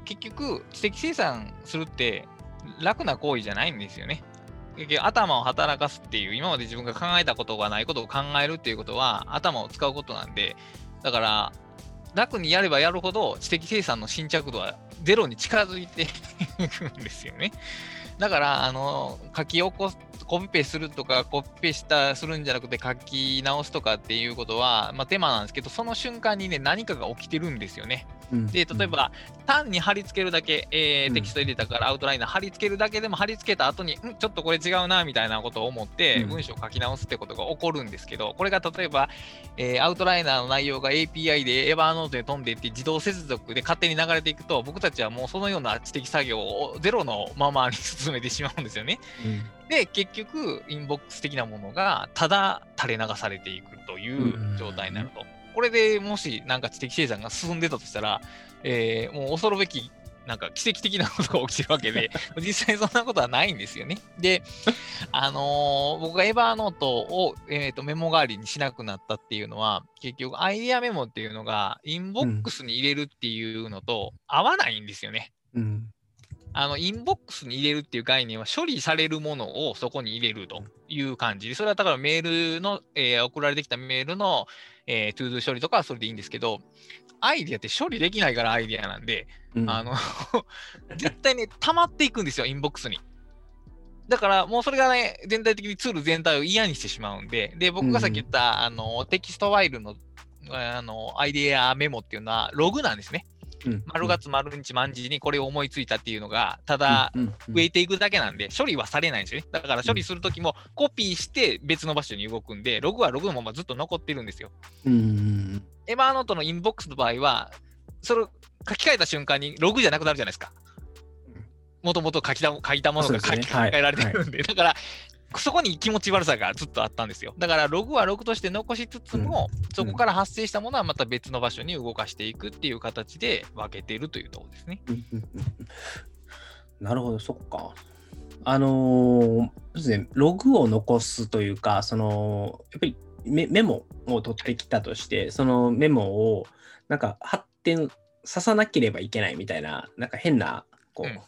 結局、知的生産するって楽な行為じゃないんですよね。結局頭を働かすっていう、今まで自分が考えたことがないことを考えるっていうことは、頭を使うことなんで、だから、楽にやればやるほど知的生産の進捗度はゼロに近づいていくんですよね。だから、あの、書き起こ、コピペするとか、コピペした、するんじゃなくて書き直すとかっていうことは、まあ、手間なんですけど、その瞬間にね、何かが起きてるんですよね。うんで、例えば、単に貼り付けるだけ、えーうんテキスト入れたからアウトライナー貼り付けるだけでも貼り付けた後に、んちょっとこれ違うなみたいなことを思って、うん文章を書き直すってことが起こるんですけど、これが例えば、えーアウトライナーの内容が API でエヴァーノートに飛んでいって自動接続で勝手に流れていくと、僕たちはもうそのような知的作業をゼロのままに進めてしまうんですよね。うんで、結局、インボックス的なものがただ垂れ流されていくという状態になると。これでもしなんか知的生産が進んでたとしたら、えーもう恐るべきなんか奇跡的なことが起きてるわけで、実際そんなことはないんですよね。で、あのー僕が Evernote を、えーとメモ代わりにしなくなったっていうのは、結局アイデアメモっていうのがインボックスに入れるっていうのと合わないんですよね。うんあの、インボックスに入れるっていう概念は処理されるものをそこに入れるという感じで、それはだからメールの、えー送られてきたメールの、えー、 ToDo 処理とかはそれでいいんですけど、アイデアって処理できないからアイデアなんで、うんあの、絶対ね、溜まっていくんですよ、インボックスに。だから、もうそれがね、全体的にツール全体を嫌にしてしまうんで、で、僕がさっき言った、あの、テキストファイルの、あの、アイデアメモっていうのは、ログなんですね。うん。丸月丸日丸時にこれを思いついたっていうのが、ただ、増えていくだけなんで、処理はされないんですよね。だから処理するときもコピーして別の場所に動くんで、ログはログのままずっと残ってるんですよ。エヴァーノートのインボックスの場合は、それを書き換えた瞬間にログじゃなくなるじゃないですか。もともと書きた書いたものが書き換えられてるんで、だから、そこに気持ち悪さがずっとあったんですよ。だから、ログはログとして残しつつも、そこから発生したものはまた別の場所に動かしていくっていう形で分けているというところですね。うんうんうんなるほど、そっか。あのーそうですね、ログを残すというか、その、やっぱりメメモを取ってきたとして、そのメモをなんか発展ささなければいけないみたいな、なんか変な、こう、うん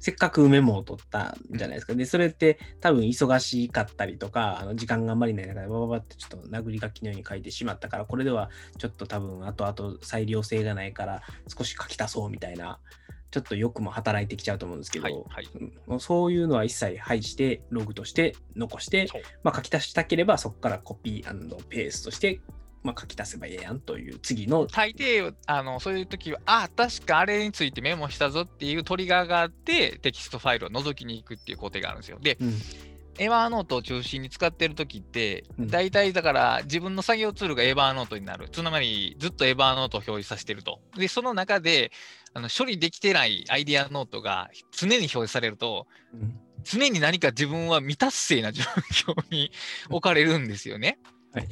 せっかくメモを取ったんじゃないですか。で、それって多分忙しかったりとか、あの時間があんまりない中で、バババってちょっと殴り書きのように書いてしまったから、これではちょっと多分後々裁量性がないから、少し書き足そうみたいな、ちょっと欲も働いてきちゃうと思うんですけど、はいはいうんそういうのは一切排して、ログとして残してまあ、書き足したければ、そこからコピーペーストして、まあ、書き足せばええやんという次の、大抵あのそういう時は、あ確かあれについてメモしたぞっていうトリガーがあって、テキストファイルを覗きに行くっていう工程があるんですよ。で、うん Evernote を中心に使ってる時って、うん大体だから自分の作業ツールが Evernote になる。つまりずっと Evernote を表示させてると。で、その中であの処理できてないアイディアノートが常に表示されると、うん常に何か自分は未達成な状況に置かれるんですよね。はい。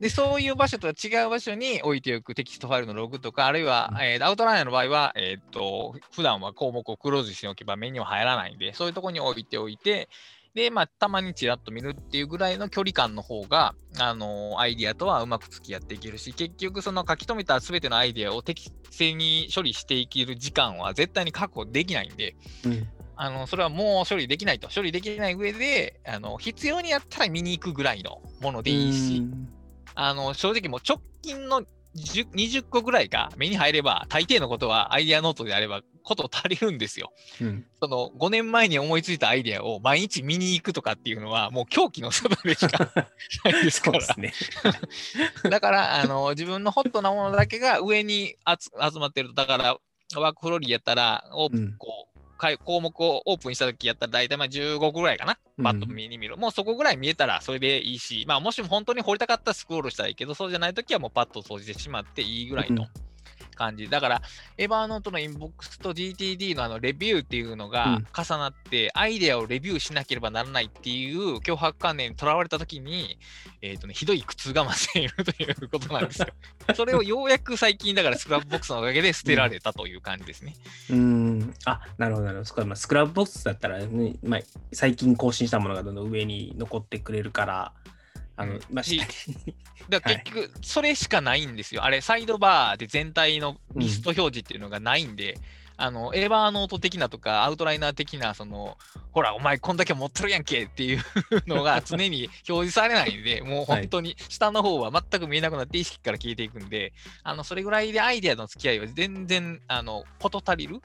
で、そういう場所とは違う場所に置いておくテキストファイルのログとか、あるいは、えーアウトライナーの場合は、えっ、と、普段は項目をクローズしておけば目には入らないんで、そういうところに置いておいて、で、まあ、たまにちらっと見るっていうぐらいの距離感の方が、あのアイディアとはうまく付き合っていけるし、結局、その書き留めた全てのアイディアを適正に処理していける時間は絶対に確保できないんで、うん。あのそれはもう処理できないと。処理できない上で、あの必要にやったら見に行くぐらいのものでいいし、うんあの正直もう直近の10 20個ぐらいが目に入れば、大抵のことはアイデアノートであれば、こと足りるんですよ。うん。その5年前に思いついたアイデアを毎日見に行くとかっていうのは、もう狂気の外でしか ないですからね。だから、あの自分のホットなものだけが上に集集まってると、だから、WorkFlowy やったら、こうかい項目をオープンしたときやったら、大体まあ15個ぐらいかな、うん。パッと見に見る。もうそこぐらい見えたらそれでいいし、まあ、もしも本当に掘りたかったらスクロールしたらいいけど、そうじゃないときはもうパッと掃除してしまっていいぐらいの感じ。だから、 Evernote のインボックスと GTD のあのレビューっていうのがうん重なって、アイデアをレビューしなければならないっていう強迫観念にとらわれたときに、えーとね、ひどい苦痛が増しているということなんですよ。それをようやく最近、だから Scrapbox のおかげで捨てられたという感じですね。うん。あ、なるほど、なるほど。まあ Scrapbox だったらね、まあ、最近更新したものがどんどん上に残ってくれるから、あの、まあ、だ結局、それしかないんですよ。あれ、サイドバーで全体のリスト表示っていうのがないんで、あの、 Evernote 的なとか、アウトライナー的な、その、ほら、お前こんだけ持ってるやんけっていう のが常に表示されないんで、もう本当に下の方は全く見えなくなって意識から消えていくんで、あの、それぐらいでアイデアの付き合いは全然、あの、こと足りる。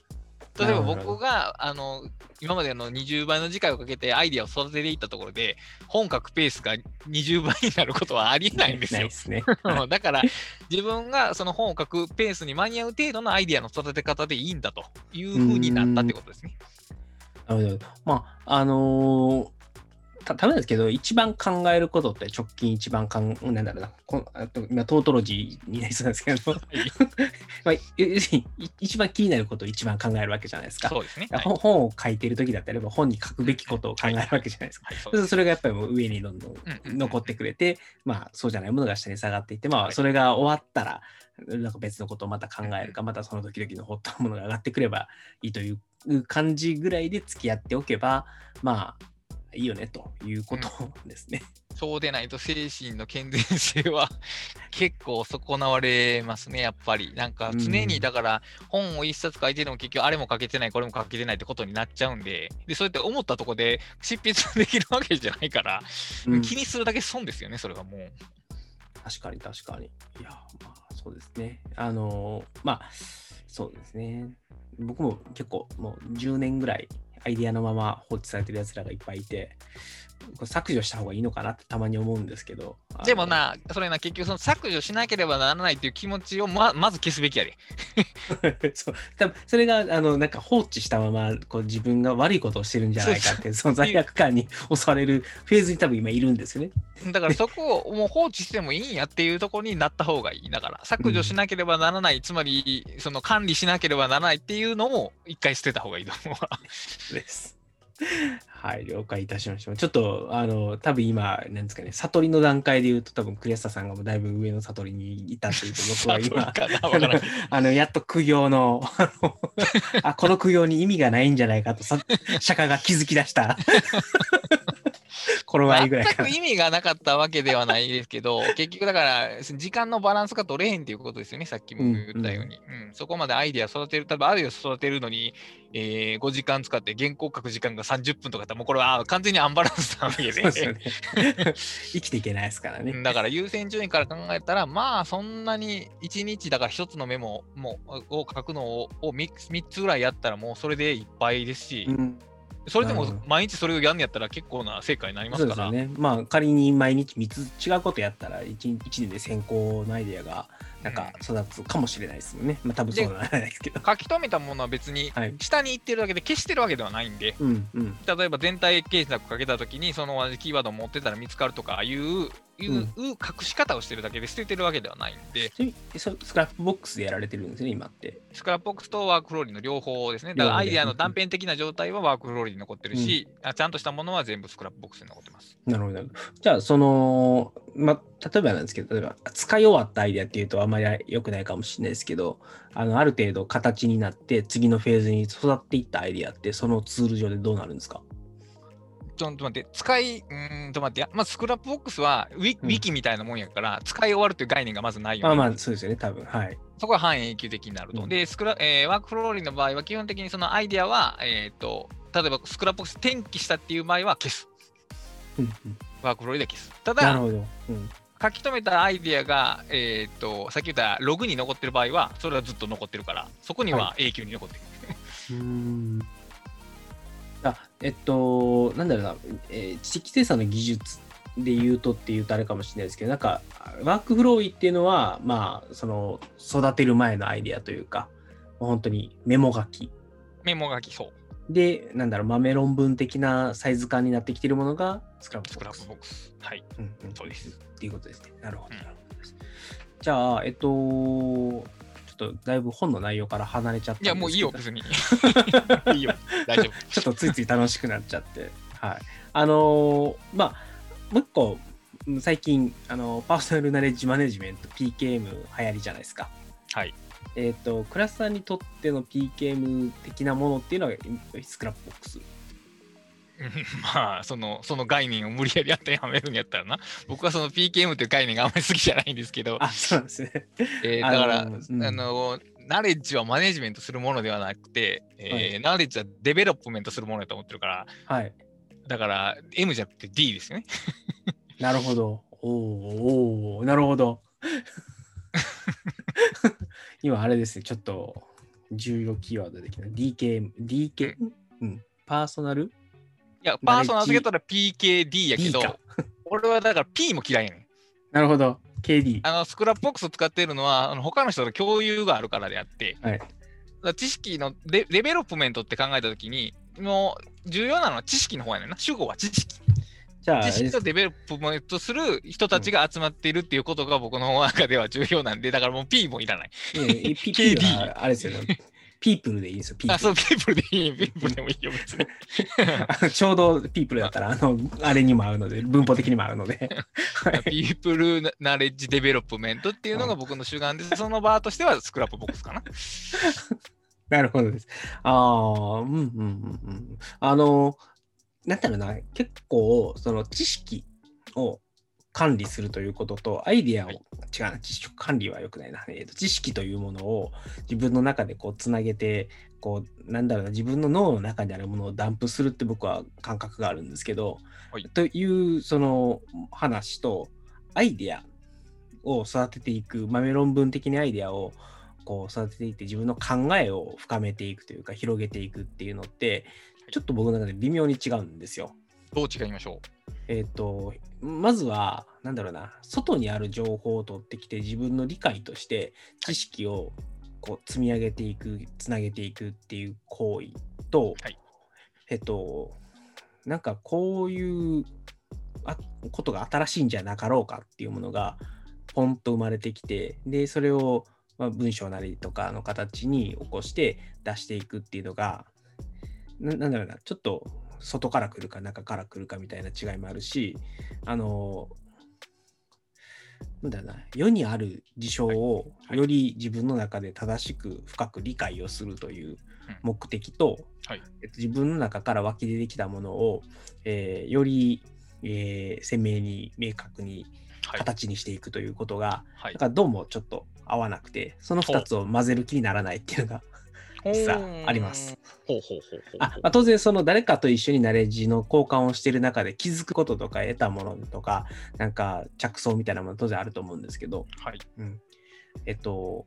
例えば僕が、あの、今までの20倍の時間をかけてアイデアを育てていったところで、本書くペースが20倍になることはありえないんですよ。すね。うんだから自分がその本を書くペースに間に合う程度のアイデアの育て方でいいんだというふうになったってことですね。なるほど。まあ、あのーた多分ですけど、一番考えることって直近一番かん、なんだろうな、こんあと今、トートロジーになりそうなんですけど、まあ、一番気になることを一番考えるわけじゃないですか。そうですね。はい。本本を書いてる時だったらば本に書くべきことを考えるわけじゃないですか。はい。そうそそれがやっぱりもう上にどんどん残ってくれて、まあそうじゃないものが下に下がっていって、まはい。あそれが終わったら、なんか別のことをまた考えるか、またその時々のホットなものが上がってくればいいという感じぐらいで付き合っておけば、まあいいよねということですね。そうでないと精神の健全性は 結構損なわれますね、やっぱり。なんか常うんにだから本を一冊書いてても結局あれも書けてない、これも書けてないってことになっちゃうんで、でそうやって思ったとこで執筆できるわけじゃないから、うん気にするだけ損ですよね、それはもう。確かに確かに。いや、まあそうですね。あのまあそうですね。僕も結構もう10年ぐらいアイディアのまま放置されてるやつらがいっぱいいて、削除した方がいいのかなってたまに思うんですけど。でも、な、それな、結局その削除しなければならないっていう気持ちをままず消すべきやで。そう多分それがあのなんか放置したままこう自分が悪いことをしてるんじゃないかってその罪悪感に襲われるフェーズに多分今いるんですよね。だからそこをもう放置してもいいんやっていうところになった方がいい。だから削除しなければならない、つまりその管理しなければならないっていうのも一回捨てた方がいいと思うわ。です。はい、了解いたしました。ちょっと、あの、多分今、なんですかね、悟りの段階で言うと、多分クレスタさんがもうだいぶ上の悟りにいたというと、僕は今、あのやっと苦行の、あのあ、この苦行に意味がないんじゃないかと、さ釈迦が気づき出した。頃合いぐらい全く。意味がなかったわけではないですけど、結局だから、時間のバランスが取れへんっていうことですよね、さっきも言ったように。うんそこまでアイデア育てる、多分アイデア育てるのに、えー5時間使って原稿書く時間が30分とかだったら、もうこれはあ完全にアンバランスなわけで。ですよね。生きていけないですからね。うんだから優先順位から考えたら、まあそんなに1日だから1つのメモもを書くのをを 3, 3つぐらいやったらもうそれでいっぱいですし、うんそれでも毎日それをやんのやったら結構な成果になりますから、ね。まあ仮に毎日3つ違うことやったら 1, 一年で先行のアイデアがなんか育つかもしれないですよね。まあ多分そうならないですけど。書き留めたものは別にはい。下に行ってるだけで消してるわけではないんで、うんうん。例えば全体検索かけたときにその同じキーワードを持ってたら見つかるとかいういう隠し方をしてるだけで捨ててるわけではないんで、 Scrapbox でやられてるんですね、今って。 Scrapbox と WorkFlowy の両方ですね。だからアイデアの断片的な状態は WorkFlowy に残ってるし、あちゃんとしたものは全部 Scrapbox に残ってます。なるほど。じゃあ、その、まあ、例えばなんですけど、例えば、使い終わったアイデアっていうとあまり良くないかもしれないですけど、あの、ある程度形になって、次のフェーズに育っていったアイデアって、そのツール上でどうなるんですか？ちょっと待って、使い、うーんと待って、まあ、 Scrapbox はウィ,、うんウィキみたいなもんやから、使い終わるという概念がまずないよ、ねあまあ、そうですよね、多分。はい。そこは半永久的になると。うんで、スクラえー WorkFlowy の場合は、基本的にそのアイデアは、えっ、と、例えば Scrapbox 転記したっていう場合は消す。うんうん WorkFlowy で消す。ただ、なるほど。うん書き留めたアイデアが、えっ、と、さっき言ったログに残ってる場合は、それはずっと残ってるから、そこには永久に残ってる。うーんあえっと、なんだろうな、えー知的生産の技術で言うとって言うとあれかもしれないですけど、なんか、 WorkFlowy っていうのは、まあ、その、育てる前のアイデアというか、本当にメモ書き。メモ書き、そう。で、なんだろう、豆論文的なサイズ感になってきてるものが、 Scrapクラッボックス。プボックス。はい。うんうんそうです。っていうことですね。なるほど、うんなるほど。じゃあ、えっと、とだいぶ本の内容から離れちゃった。いや、もういいよ、別に。いいよ、大丈夫。ちょっとついつい楽しくなっちゃって。はい。あのーまあ、もう一個、うん最近、あの Personal Knowledge Management、PKM 流行りじゃないですか。はい。えっ、と、倉下さんにとっての PKM 的なものっていうのは、 Scrapbox。う んまあ、その、その概念を無理やり当てはめるんやったらな。僕はその PKM という概念があんまり好きじゃないんですけど、あ、そうですね。えーあのだから、うんあの、ナレッジはマネジメントするものではなくて、えーナレッジは development するものだと思ってるから、はい。だから M じゃなくて D ですよね。なるほど。おーおーなるほど。今、あれですね、ちょっと重要キーワードできない DKM、DK、うん、パーソナル？いや、パーソナル付けたら PKD やけどか、俺はだから P も嫌いやねん。なるほど。KD。あの、 Scrapbox を使っているのは、あの他の人と共有があるからであって、はい。知識のデ development って考えたときに、もう重要なのは知識の方やねんな。主語は知識。じゃあ、知識と development する人たちが集まっているっていうことが僕の中では重要なんで、だからもう P もいらない。えー、P- KD あれですよね。 people でいいですよ。ピーあ、プそう、 people でいい。 people でもいいよ、別に。ル。ちょうど people だったら、あの、あれにも合うので、文法的にも合うので。は い People Knowledge Development っていうのが僕の主眼で、その場としては Scrapbox かな。なるほどです。ああ、うんうんうんうん。あの、なんだろうな、結構、その知識を管理するということと、アイディアを、はい。違うな、知識管理は良くないな、えーと、知識というものを自分の中でこうつなげて、こう、なんだろうな、自分の脳の中にあるものをダンプするって僕は感覚があるんですけど、はい。というその話と、アイディアを育てていく、豆論文的にアイディアをこう育てていって自分の考えを深めていくというか広げていくっていうのってちょっと僕の中で微妙に違うんですよ。どう違いましょえっ、とまずはなんだろうな外にある情報を取ってきて自分の理解として知識をこう積み上げていくつなげていくっていう行為と、はい。えっとなんかこういうあことが新しいんじゃなかろうかっていうものがポンと生まれてきてでそれをまあ文章なりとかの形に起こして出していくっていうのがななんだろうなちょっと外から来るか中から来るかみたいな違いもあるしあのなんだな世にある事象をはい。より自分の中で正しく深く理解をするという目的と、はい。えっと、自分の中から湧き出てきたものを、えーより、えー鮮明に明確に。形にしていくということが、はい。だからどうもちょっと合わなくてその2つを混ぜる気にならないっていうのが実はあります。まあ、当然その誰かと一緒にナレッジの交換をしている中で気づくこととか得たものとかなんか着想みたいなもの当然あると思うんですけど、はい。うん、えっと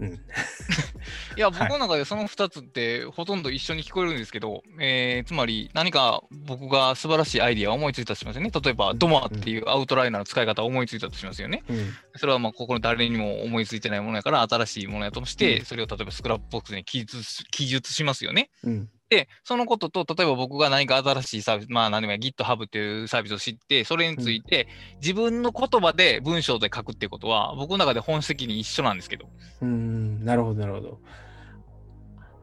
うん いや、はい僕の中でその2つってほとんど一緒に聞こえるんですけど、えーつまり何か僕が素晴らしいアイディアを思いついたとしますよね。例えば、ドマっていうアウトライナーの使い方を思いついたとしますよね。うんそれはまあここの誰にも思いついてないものやから新しいものやとして、うんそれを例えば Scrapbox に記述し記述しますよね。うんで、そのことと、例えば僕が何か新しいサービス、まあ何でも GitHub っていうサービスを知って、それについて自分の言葉で文章で書くっていうことは、僕の中で本質的に一緒なんですけど。うーん、なるほど、なるほど。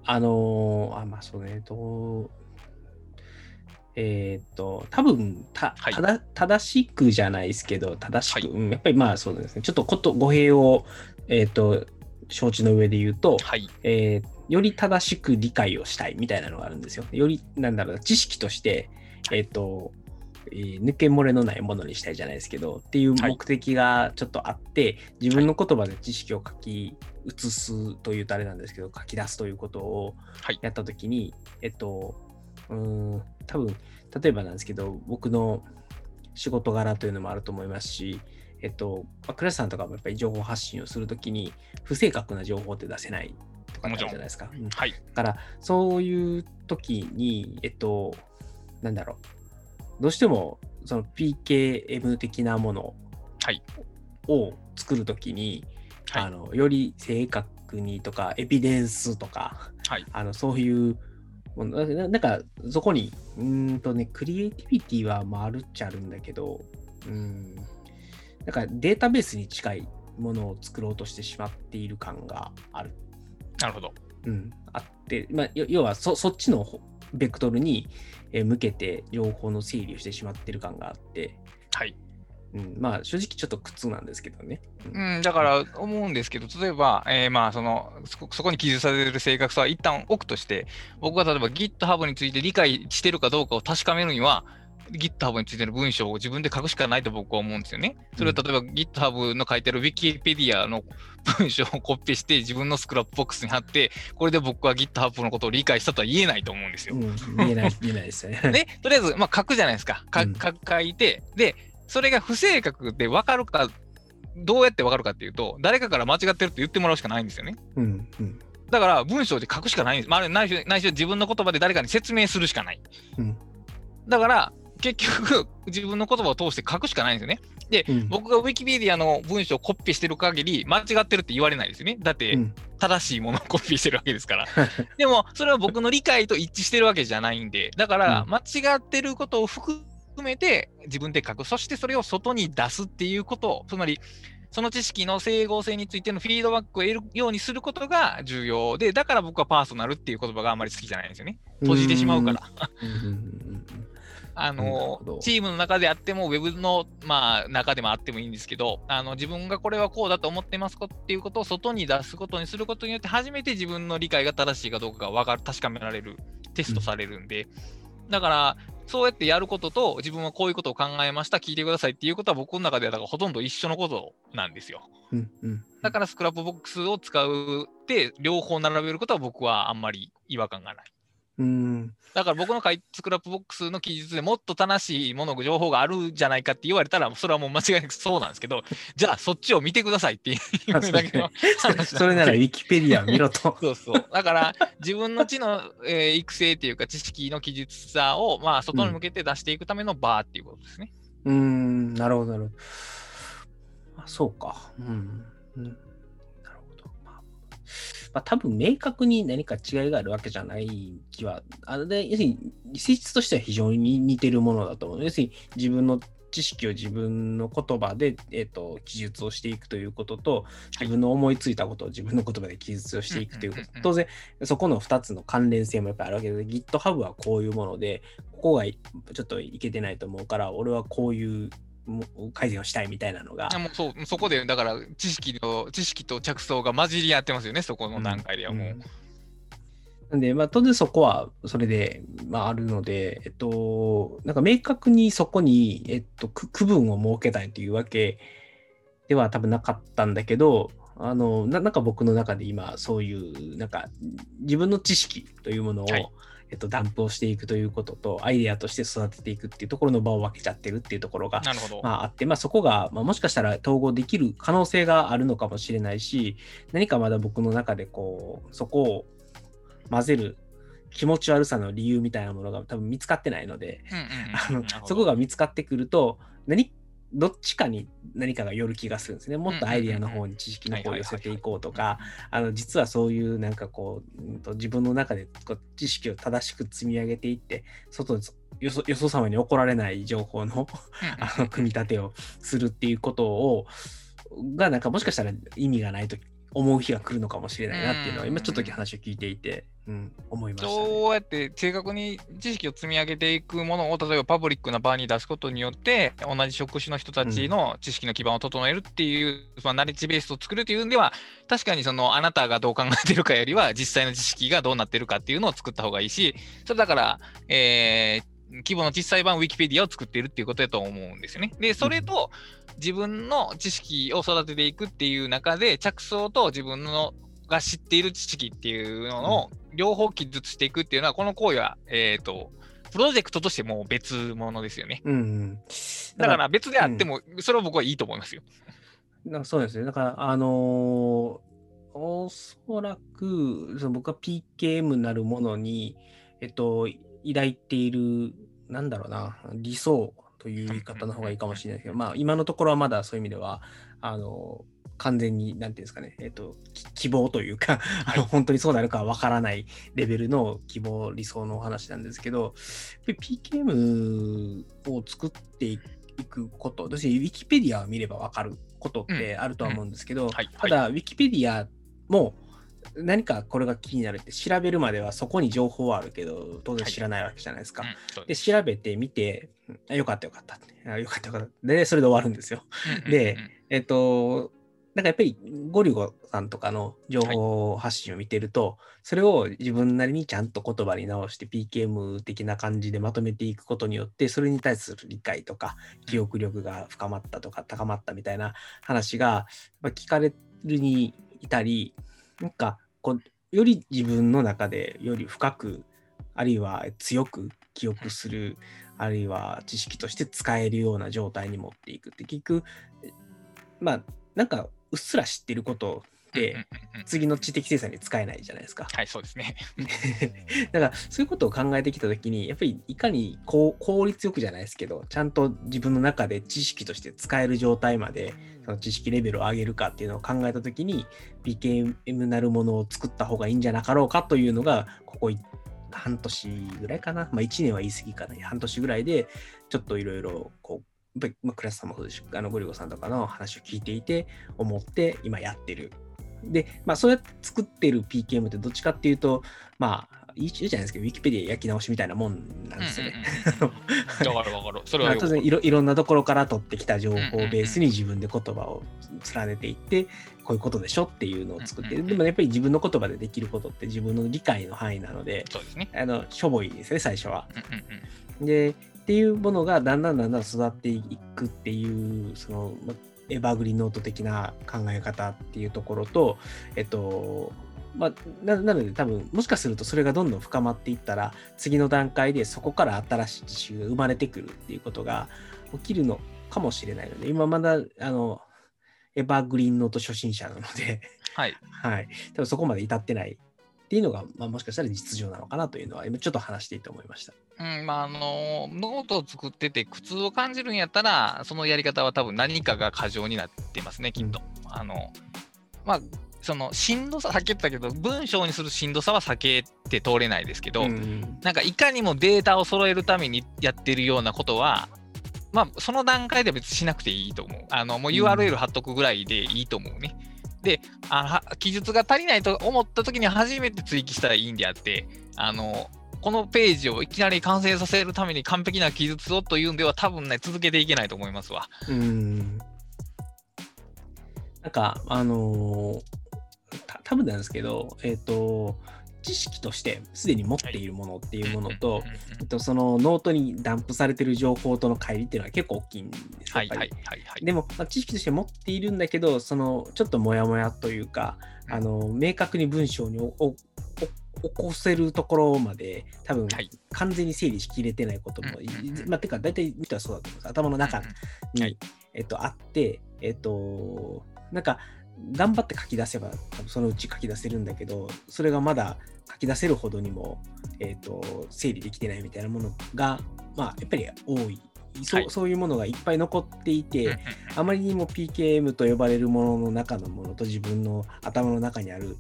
あのーあ、まあそうね、と、えーっと、多分た、はいただ正しくじゃないですけど、正しく、はいうんやっぱりまあそうですね、ちょっとこと語弊を、えーっと、承知の上で言うと、はい。えーより正しく理解をしたいみたいなのがあるんですよ。より、なんだろうな、知識として、えっ、と、えー抜け漏れのないものにしたいじゃないですけど、っていうはい目的がちょっとあって、自分の言葉で知識を書き写すというとあれなんですけど、書き出すということをはい。やったときに、えっと、うーん、多分、例えばなんですけど、僕の仕事柄というのもあると思いますし、えっと、まラスさんとかもやっぱり情報発信をするときに、不正確な情報って出せないとかってあるじゃないですか。うん。はい。だから、そういう時に、えっと、なんだろう、どうしても、その PKM 的なものはい。を作るときに、はい。あの、より正確にとか、エビデンスとか、はい。あのそういうななんか、そこに、うーんとね、クリエイティビティはまああるっちゃあるんだけど、うん、なんかデータベースに近いものを作ろうとしてしまっている感があるなるほど。うん、あって、まあ、よ要はそそっちの方ベクトルにえー向けて情報の整理をしてしまってる感があって、はい。うん、まあ正直ちょっと苦痛なんですけどね。うんうん、だから思うんですけど、例えば、えーまあそのそこ、そこに記述される正確さは一旦置くとして、僕が例えば GitHub について理解してるかどうかを確かめるには、GitHub についての文章を自分で書くしかないと僕は思うんですよね。それを例えば GitHub の書いてる Wikipedia の文章をコピーして自分の Scrapbox に貼って、これで僕は GitHub のことを理解したとは言えないと思うんですよ。うん、言えない、言えないですよ ね。で、とりあえず、まあ、書くじゃないですか。か書いて、で、それが不正確で分かるか、どうやって分かるかっていうと、誰かから間違ってるって言ってもらうしかないんですよね。うん、うん、だから、文章で書くしかないんです。まあ、ないしないしは自分の言葉で誰かに説明するしかない。うんだから、結局、自分の言葉を通して書くしかないんですよね。で、うん僕が Wikipedia の文章をコピーしてる限り、間違ってるって言われないですよね。だって、うん正しいものをコピーしてるわけですから。でも、それは僕の理解と一致してるわけじゃないんで、だから、うん間違ってることを含めて自分で書く。そしてそれを外に出すっていうこと、つまり、その知識の整合性についてのフィードバックを得るようにすることが重要で、だから僕はパーソナルっていう言葉があんまり好きじゃないんですよね。閉じてしまうから。うん。うんうんうんあのチームの中であっても、ウェブの、まあ、中でもあってもいいんですけど、あの自分がこれはこうだと思ってますっていうことを外に出すことにすることによって、初めて自分の理解が正しいかどうかが分かる、確かめられる、テストされるんで、だから、そうやってやることと、自分はこういうことを考えました、聞いてくださいっていうことは、僕の中ではだからほとんど一緒のことなんですよ。うんうんだから、スクラップボックスを使うって、両方並べることは僕はあんまり違和感がない。うんだから僕の書い Scrapbox の記述でもっと正しいもの、情報があるんじゃないかって言われたら、それはもう間違いなくそうなんですけど、じゃあそっちを見てくださいっていうだけの話それならウィキペディアを見ろと。そうそう。だから自分の知の、えー育成っていうか知識の記述さを、まあ、外に向けて出していくための場っていうことですね。うーん、なるほど、なるほど。あそうか。うん。うん、まあ、多分明確に何か違いがあるわけじゃない気は、あので要するに、性質としては非常に似てるものだと思う。要するに、自分の知識を自分の言葉で、えっと記述をしていくということと、自分の思いついたことを自分の言葉で記述をしていくということ。当然、そこの2つの関連性もやっぱりあるわけで、GitHub はこういうもので、ここがちょっといけてないと思うから、俺はこういうも改善をしたいみたいなのが。あ、もうそうそこで、だから知識の知識と着想が混じり合ってますよね、そこの段階ではもう。ん。なんで、まあ、当然そこはそれで、まあ、あるので、えっと、なんか明確にそこに、えっと、く区分を設けたいというわけでは多分なかったんだけど、あのななんか僕の中で今そういうなんか自分の知識というものを、はいえっと、ダンプをしていくということとアイデアとして育てていくっていうところの場を分けちゃってるっていうところが。まあ、あって、まあ、そこが、まあ、もしかしたら統合できる可能性があるのかもしれないし、何かまだ僕の中でこう、そこを混ぜる気持ち悪さの理由みたいなものが多分見つかってないので、そこが見つかってくると、何どっちかに何かが寄る気がするんですね。もっとアイディアの方に知識の方を寄せていこうとか、あの実はそういうなんかこう、うんと自分の中でこう知識を正しく積み上げていって、外でよそよそ様に怒られない情報の あの組み立てをするっていうことを、がなんかもしかしたら意味がないと思う日が来るのかもしれないなっていうのは、うん今ちょっと話を聞いていて、うん、思いました、ね。そうやって正確に知識を積み上げていくものを例えばパブリックな場に出すことによって同じ職種の人たちの知識の基盤を整えるっていう、まあ、ナレッジベースを作るというんでは確かにそのあなたがどう考えてるかよりは実際の知識がどうなってるかっていうのを作った方がいいしそれだから、えー規模の小さい版ウィキペディアを作っているっていうことだと思うんですよね。で、それと自分の知識を育てていくっていう中で着想と自分のが知っている知識っていうのを両方記述していくっていうのは、この行為は、えっ、と、プロジェクトとしてもう別物ですよね。うんうん、だから別であっても、それは僕はいいと思いますよ。なんかそうですね。だから、あのーおそらく、その僕は PKM なるものに、えっと、抱いている、なんだろうな、理想という言い方の方がいいかもしれないですけど、まあ、今のところはまだそういう意味では、あの完全に、なんていうんですかね、えっと、き希望というか、あの本当にそうなるかわからないレベルの希望、理想のお話なんですけど、PKM を作っていくこと、私、ウィキペディアを見ればわかることってあるとは思うんですけど、はい。ただ、ウィキペディアも何かこれが気になるって調べるまではそこに情報はあるけど、当然知らないわけじゃないですか。うんそうで、です調べてみて、よかったよかったって。あよかったよかった。で、それで終わるんですよ。でえっと、なんかやっぱりゴリゴさんとかの情報発信を見てると、それを自分なりにちゃんと言葉に直して PKM 的な感じでまとめていくことによって、それに対する理解とか記憶力が深まったとか高まったみたいな話が聞かれるにいたり、なんかこう、より自分の中でより深く、あるいは強く記憶する、あるいは知識として使えるような状態に持っていくって聞く、まあ、なんかうっすら知ってること、次の知的生産に使えないじゃないですか。はい、そうですね。だからそういうことを考えてきたときに、やっぱりいかに効率よくじゃないですけど、ちゃんと自分の中で知識として使える状態まで、その知識レベルを上げるかっていうのを考えたときに、PKM なるものを作った方がいいんじゃなかろうかというのが、ここい半年ぐらいかな、まあ1年は言い過ぎかな、半年ぐらいで、ちょっといろいろこう、まあ、クラスさんもそうですし、あのゴリゴさんとかの話を聞いていて、思って今やってる。で、まあ、そうやって作ってる PKM ってどっちかっていうと、まあ、いいじゃないですけど、ウィキペディア焼き直しみたいなもんなんですよね。うんうんかるわかる。それはまあ当然いろいろんなところから取ってきた情報をベースに自分で言葉を連ねていって、こういうことでしょっていうのを作ってでもやっぱり自分の言葉でできることって自分の理解の範囲なので、そうですね。あのしょぼいですね、最初は。で、っていうものがだんだんだんだん育っていくっていう、その、まエバーグリーンノート的な考え方っていうところと、えっと、まあ、ななので多分もしかするとそれがどんどん深まっていったら次の段階でそこから新しい知識が生まれてくるっていうことが起きるのかもしれないので今まだあの Evergreen Note 初心者なので、はい。はい、多分そこまで至ってないっていうのが、まあ、もしかしたら実情なのかなというのは今ちょっと話していて思いました。うん、まあ、あの、ノートを作ってて苦痛を感じるんやったら、そのやり方は多分何かが過剰になってますね、きっと。あの、まあ、その、しんどさ、さっき言ったけど、文章にするしんどさは避けて通れないですけど、うんなんかいかにもデータを揃えるためにやってるようなことは、まあ、その段階では別にしなくていいと思う。あの、もう URL 貼っとくぐらいでいいと思うね。であ、記述が足りないと思った時に初めて追記したらいいんであって、あの、このページをいきなり完成させるために完璧な記述をというんでは多分ね、続けていけないと思いますわ。うん。なんか、あのーた多分なんですけど、えっ、と、知識としてすでに持っているものっていうものとえっと、そのノートにダンプされてる情報との乖離っていうのは結構大きいんですよ。はいはいはいはい。でも、まあ、知識として持っているんだけど、そのちょっとモヤモヤというか、うんあの明確に文章に起こせるところまで、多分はい完全に整理しきれてないことも、まあ、てか、大体見たらそうだと思います。頭の中に、はいえっと、あって、えっと、なんか、頑張って書き出せば、多分そのうち書き出せるんだけど、それがまだ書き出せるほどにも、えっと、整理できてないみたいなものが、まあ、やっぱり多い。そはい。そういうものがいっぱい残っていて、うんうんあまりにも PKM と呼ばれるものの中のものと自分の頭の中にある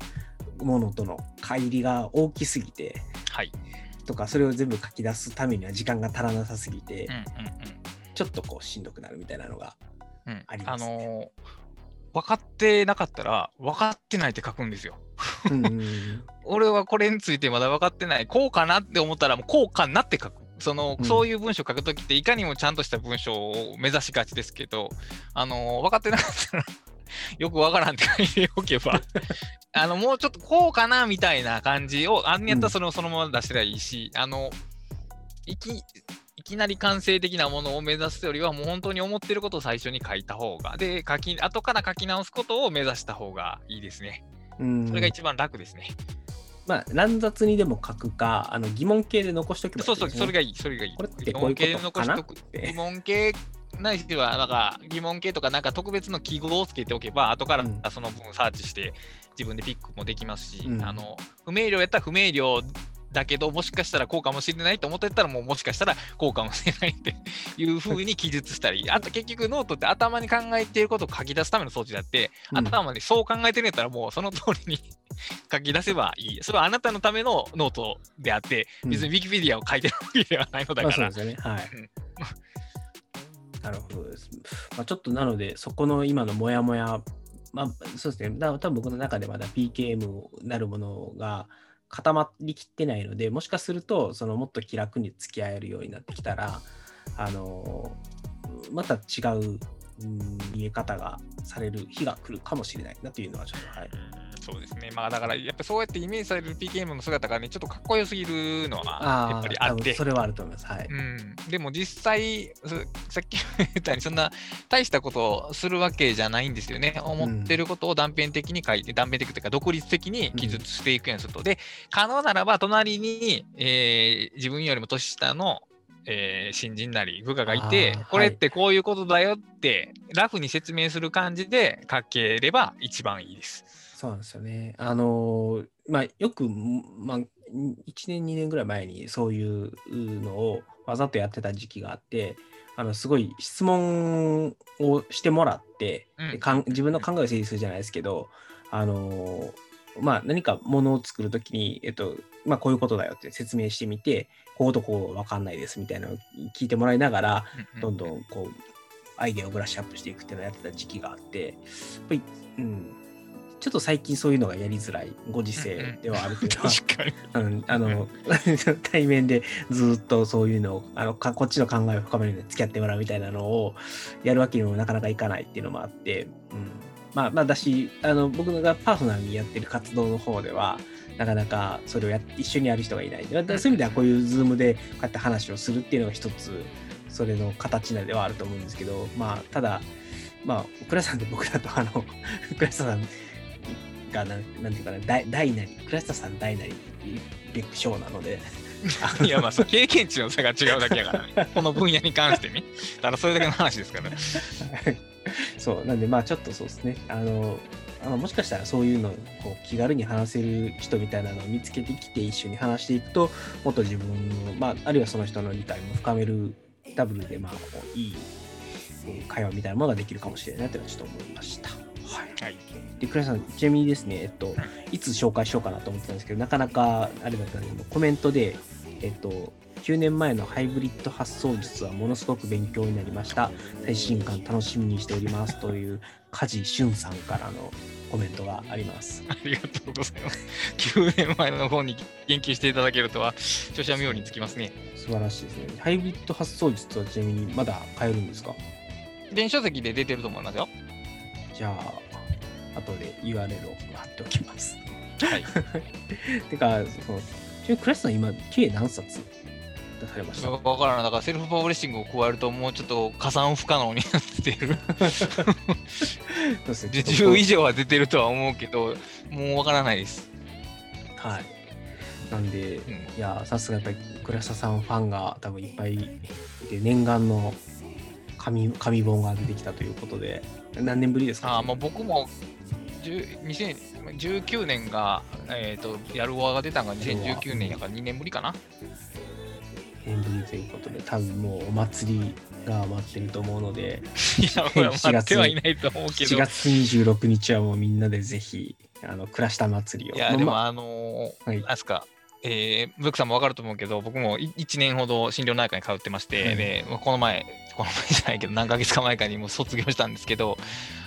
ものとの乖離が大きすぎてはい。とかそれを全部書き出すためには時間が足らなさすぎて、うんうんちょっとこうしんどくなるみたいなのがうんうん。ありますね。あのー分かってなかったら、分かってないって書くんですよ。うんうんうん 俺はこれについてまだ分かってない。こうかなって思ったら、もうこうかなって書く。その、うんそういう文章を書くときって、いかにもちゃんとした文章を目指しがちですけど、あのー分かってなかったら、よくわからんって書いておけば、あの、もうちょっとこうかなみたいな感じを、あんやったらそれをそのまま出したらいいし、あの、いき、いきなり完成的なものを目指すよりは、もう本当に思ってることを最初に書いた方が、で、書き、後から書き直すことを目指した方がいいですね。うんそれが一番楽ですね。まあ乱雑にでも書くかあの疑問形で残しておけばいいそうそう、それがいい、それがいい。これってこういうこと疑問形残しとく。て疑問形ないしは、なんか疑問形とか、なんか特別の記号をつけておけば、後からうんその分サーチして、自分でピックもできますし、うんあの不明瞭やったら不明瞭だけど、もしかしたらこうかもしれないと思ってたら、もうもしかしたらこうかもしれないっていうふうに記述したり、あと結局ノートって頭に考えていることを書き出すための装置であって、うん頭でそう考えてるんやったら、もうその通りに 書き出せばいい。それはあなたのためのノートであって、別に Wikipedia を書いてるわけではないのだから。なるほどです。まあ、ちょっとなので、そこの今のモヤモヤ、まあ、そうですね。だ多分僕の中でまだ PKM なるものが固まりきってないので、もしかすると、そのもっと気楽に付き合えるようになってきたら、あのまた違う、うん見え方がされる日が来るかもしれないなというのはちょっと、はい。うんそうですね。まあだから、やっぱそうやってイメージされる PKM の姿がね、ちょっとかっこよすぎるのはやっぱりあってそ。れはあると思います。はい。うん、でも実際、そさっき言ったように、そんな大したことをするわけじゃないんですよね。思ってることを断片的に書いて、断片的というか、独立的に記述していくようにすると。で、可能ならば、隣に、えー自分よりも年下の、えー新人なり部下がいてこれってこういうことだよって、ラフに説明する感じで書ければ一番いいです。そうなんですよね。あのーまあ、よく、まあ、1年、2年ぐらい前にそういうのをわざとやってた時期があって、あのすごい質問をしてもらって、うんでかん自分の考えを整理するじゃないですけど、あのーまあ、何かものを作るときに、えっとまあ、こういうことだよって説明してみて、こうとこう分かんないですみたいなのを聞いてもらいながら、どんどんこうアイデアをブラッシュアップしていくっていうのをやってた時期があって、やっぱり、うん、ちょっと最近そういうのがやりづらいご時世ではあるというか、確かに。うんあの 対面でずっとそういうのをあのかこっちの考えを深めるのに付き合ってもらうみたいなのをやるわけにもなかなかいかないっていうのもあって、うん、まあまあだしあの僕がパーソナルにやってる活動の方ではなかなかそれをやっ一緒にやる人がいない。だからそういう意味ではこういうズームでこうやって話をするっていうのが一つそれの形なではあると思うんですけど、まあただまあ倉さんと僕だとあの 倉下さんがなんなんていうかな大大なり倉下さん大なりビッグショーなので いや、まあ、経験値の差が違うだけやからね。この分野に関してね。ただ、それだけの話ですからね。そうなんでまあちょっとそうですねあのあのもしかしたらそういうのをこう気軽に話せる人みたいなのを見つけてきて一緒に話していくともっと自分の、まあ、あるいはその人の理解も深めるダブルでまあこういいえー会話みたいなものができるかもしれないなというのはちょっと思いました。はいはい。で、倉井さん、ちなみにですね、えっと、いつ紹介しようかなと思ってたんですけど、なかなかあれだったんで、コメントで、えっと、9年前のハイブリッド発想術はものすごく勉強になりました。最新刊楽しみにしておりますという、梶俊さんからのコメントがあります。ありがとうございます。9年前の方に言及していただけるとは、著者名につきますね。素晴らしいですね。ハイブリッド発想術はちなみにまだ買えるんですか？電子書籍で出てると思いますよ。じゃあ、後で URL を貼っておきます。はい。てか、その、ちなみに倉石さん今、計何冊出されました？わからない。だから、セルフパブリッシングを加えると、もうちょっと加算不可能になってる。そうですねでちょっと10以上は出てるとは思うけど、もうわからないです。はい。なんで、うんいや、さすがやっぱり倉下さんファンが多分いっぱいいて、念願の紙紙本が出てきたということで、何年ぶりですか？あーまあ僕も10 2019年が、えー、とやるわが出たのが2019年やから2年ぶりかな。年ぶりということで、多分もうお祭りが待ってると思うので、いや、待ってはいないと思うけ4ど。月26日はもうみんなでぜひ、あの、倉下祭りを。いや、でまあもあのー、はいなんすか、えー、ブックさんも分かると思うけど、僕も1年ほど心療内科に通ってまして、うんで、もうこの前、この前じゃないけど、何ヶ月か前かにもう卒業したんですけど、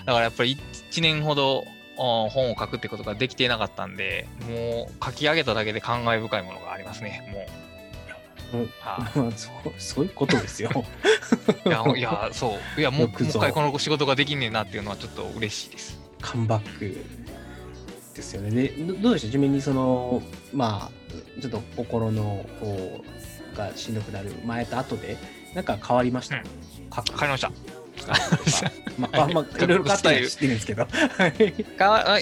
だからやっぱり1年ほど本を書くってことができていなかったんで、もう書き上げただけで感慨深いものがありますね、もう。うんはまあそうそういうことですよ。い、いや、いやそう、いや、もう一回この仕事ができんねんなっていうのはちょっと嬉しいです。カムバックですよね。で、どどうでした？ちなみにその、まあ、ちょっと心の方がしんどくなる前と後で、なんか変わりました、うん。書くわかりました。まあ、まあ、まあ、いろいろ変わって知ってるんですけど。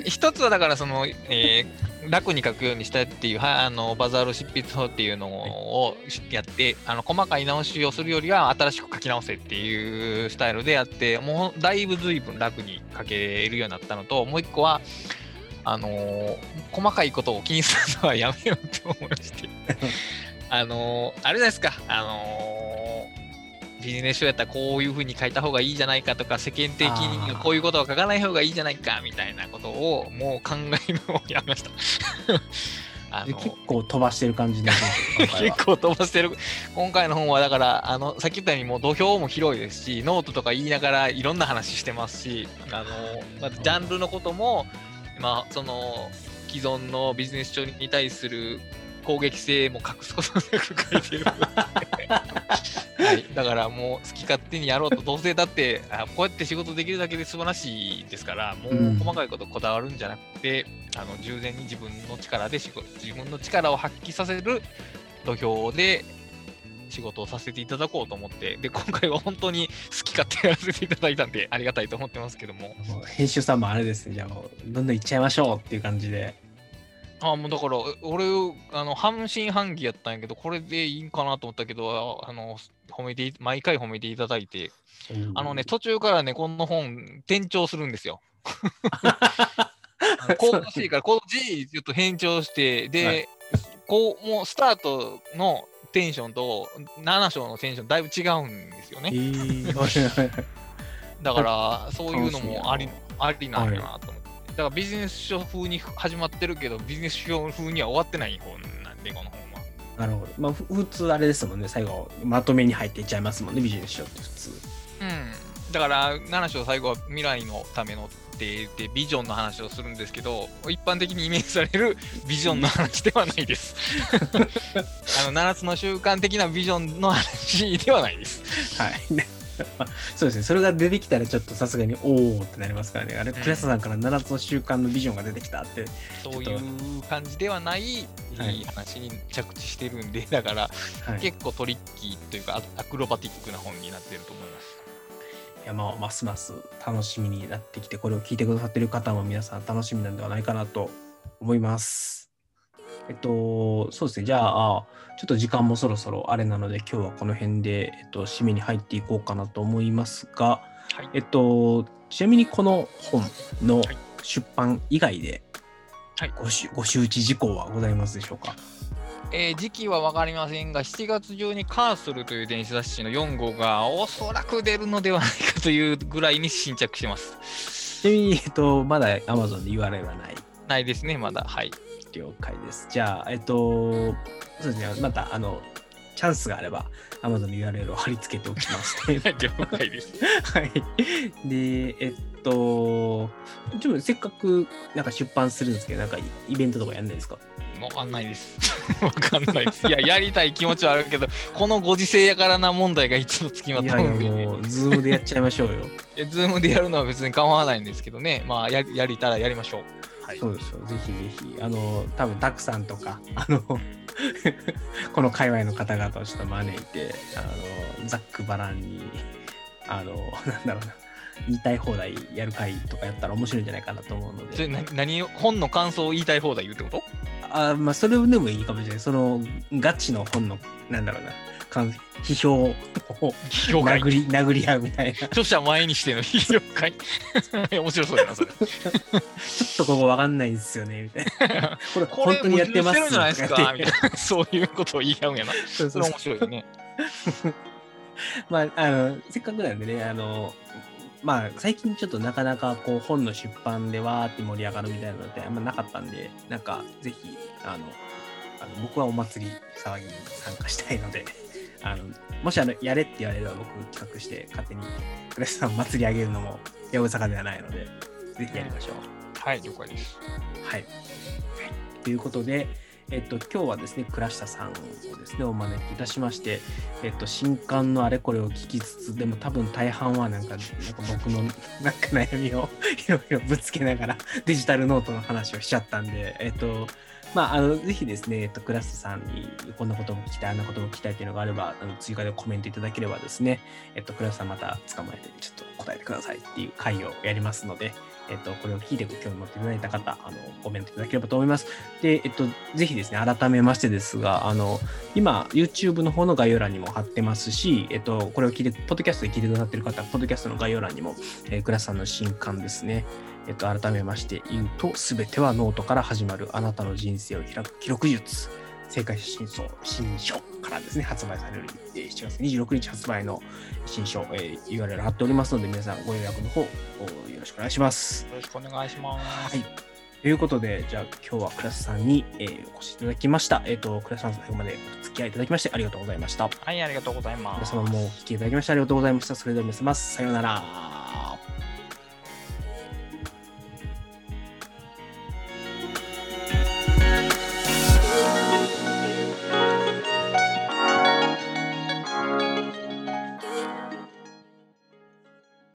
一つはだからその、えー楽に書くようにしたっていうはあのバザール執筆法っていうのをやってあの細かい直しをするよりは新しく書き直せっていうスタイルでやってもうだいぶ随分楽に書けるようになったのともう一個はあのー細かいことを気にするのはやめようと思いまして。あのーあれじゃないですか。あのービジネス書やったらこういうふうに書いた方がいいじゃないかとか世間的にこういうことは書かない方がいいじゃないかみたいなことをもう考えるのをやめました。あでの結構飛ばしてる感じ結構飛ばしてる。今回の本はだからあのさっき言ったようにもう土俵も広いですしノートとか言いながらいろんな話してますし あの、まあ、ジャンルのことも、まあ、その既存のビジネス書に対する攻撃性も隠すことなく書いてる。はい、だからもう好き勝手にやろうとどうせだってあこうやって仕事できるだけで素晴らしいですからもうん。う細かいことこだわるんじゃなくて、あの従前に自分の力で仕事自分の力を発揮させる土俵で仕事をさせていただこうと思ってで今回は本当に好き勝手やらせていただいたんでありがたいと思ってますけども。編集さんもあれですね、じゃあもう、どんどんいっちゃいましょうっていう感じで。あもうだから俺あの半信半疑やったんやけどこれでいいんかなと思ったけどああの褒めてい毎回褒めていただいてあのね、途中からね、この本、転調するんですよ。コード C からコード G ちょっと変調して、で、はいこう、もうスタートのテンションと7章のテンションだいぶ違うんですよえね。ー だから、そういうのもありありなんやなと思って。だからビジネス書風に始まってるけど、ビジネス書風には終わってない本なんで、この本は。なるほど。まあ、ふ普通あれですもんね、最後、まとめに入っていっちゃいますもんね、ビジネス書って普通。うん。だから、7章最後は未来のためのって言って、ビジョンの話をするんですけど、一般的にイメージされる ビジョンの話ではないです。あの、7つの習慣的なビジョンの話ではないです。はい。あそうですね、それが出てきたらちょっとさすがにおーってなりますからね。あれ、うんクラスさんから7つの習慣のビジョンが出てきたって。そういう感じではない、はいいい話に着地してるんで、だから、はい、い結構トリッキーというか、アアクロバティックな本になってると思います。や、まあ、ますます楽しみになってきて、これを聞いてくださってる方も皆さん楽しみなんではないかなと思います。えっと、そうですね、じゃあ、あちょっと時間もそろそろあれなので、今日はこの辺で、えっと、締めに入っていこうかなと思いますが、はいえっと、ちなみにこの本のはい出版以外ではいごし、ご周知事項はございますでしょうか？えー時期は分かりませんが、7月中にカーソルという電子雑誌の4号がおそらく出るのではないかというぐらいに新着してます。ちなみに、えっと、まだ Amazon で URL はない？ないですね、まだ。はい。了解です。じゃあ、えっと、そうですね、また、あの、チャンスがあれば、Amazon の URL を貼り付けておきますね。了解です。はい。で、えっと、ちょっとせっかくなんか出版するんですけど、なんかイベントとかやんないですか？わかんないです。わかんないです。いや、やりたい気持ちはあるけど、このご時世やからな問題が一度つきまいやいや、とうんで、もう、ズームでやっちゃいましょうよ。ズームでやるのは別に構わないんですけどね、まあや、やりたらやりましょう。はい。そうですよ。ぜひぜひ、あの、多分たくさんとか、あの、この界隈の方々をちょっと招いて、あの、ざっくばらんに、あの、なんだろうな、言いたい放題やる会とかやったら面白いんじゃないかなと思うので、それな何を本の感想を言いたい放題言うってこと？あまあ、それでもいいかもしれない。その、ガチの本の、なんだろうな、かん批評を批評会殴り、殴り合うみたいな。ちょ著者前にしての 批評会 面白そうだな、それ。っとここわかんないんですよね、みたいな。これ、本当にやってます矛盾してるんじゃないですとかか言ってみたいな。そういうことを言い合うんやな。それ面白いよね。まあ、あの、せっかくなんでね、あの、まあ、最近ちょっとなかなかこう本の出版でわーって盛り上がるみたいなのってあんまなかったんで、なんかぜひ、あの、あの僕はお祭り騒ぎに参加したいので、あの、もしあの、やれって言われれば僕企画して勝手にクレスさん祭り上げるのも八百坂ではないので、ぜひやりましょう。はい、了解です。はい。ということで、えっと、今日はですね、倉下さんをですね、お招きいたしまして、えっと、新刊のあれこれを聞きつつ、でも多分大半はなんか、なんか僕のなんか悩みをいろいろぶつけながらデジタルノートの話をしちゃったんで、えっと、まあ、あの、ぜひですね、えっと、クラスさんにこんなことも聞きたい、あんなことも聞きたいっていうのがあれば、あの追加でコメントいただければですね、えっと、クラスさんまた捕まえて、ちょっと答えてくださいっていう回をやりますので、えっと、これを聞いてご興味持っていただいた方、あの、コメントいただければと思います。で、えっと、ぜひですね、改めましてですが、あの、今、YouTube の方の概要欄にも貼ってますし、えっと、これを聞いて、ポッドキャストで聞いてくださっている方は、ポッドキャストの概要欄にも、えー、倉下さんの新刊ですね、えっと、改めまして言うと、すべてはノートから始まるあなたの人生を開く記録術。星海社新書からですね、発売される7月26日発売の新書、えー URL 貼っておりますので、皆さんご予約の方、よろしくお願いします。よろしくお願いします。はい。ということで、じゃあ今日は倉下さんに、えーお越しいただきました。えっ、と、倉下さん最後までお付き合いいただきましてありがとうございました。はい、ありがとうございます。皆様もお聞きいただきましてありがとうございました。それでは皆様、さようなら。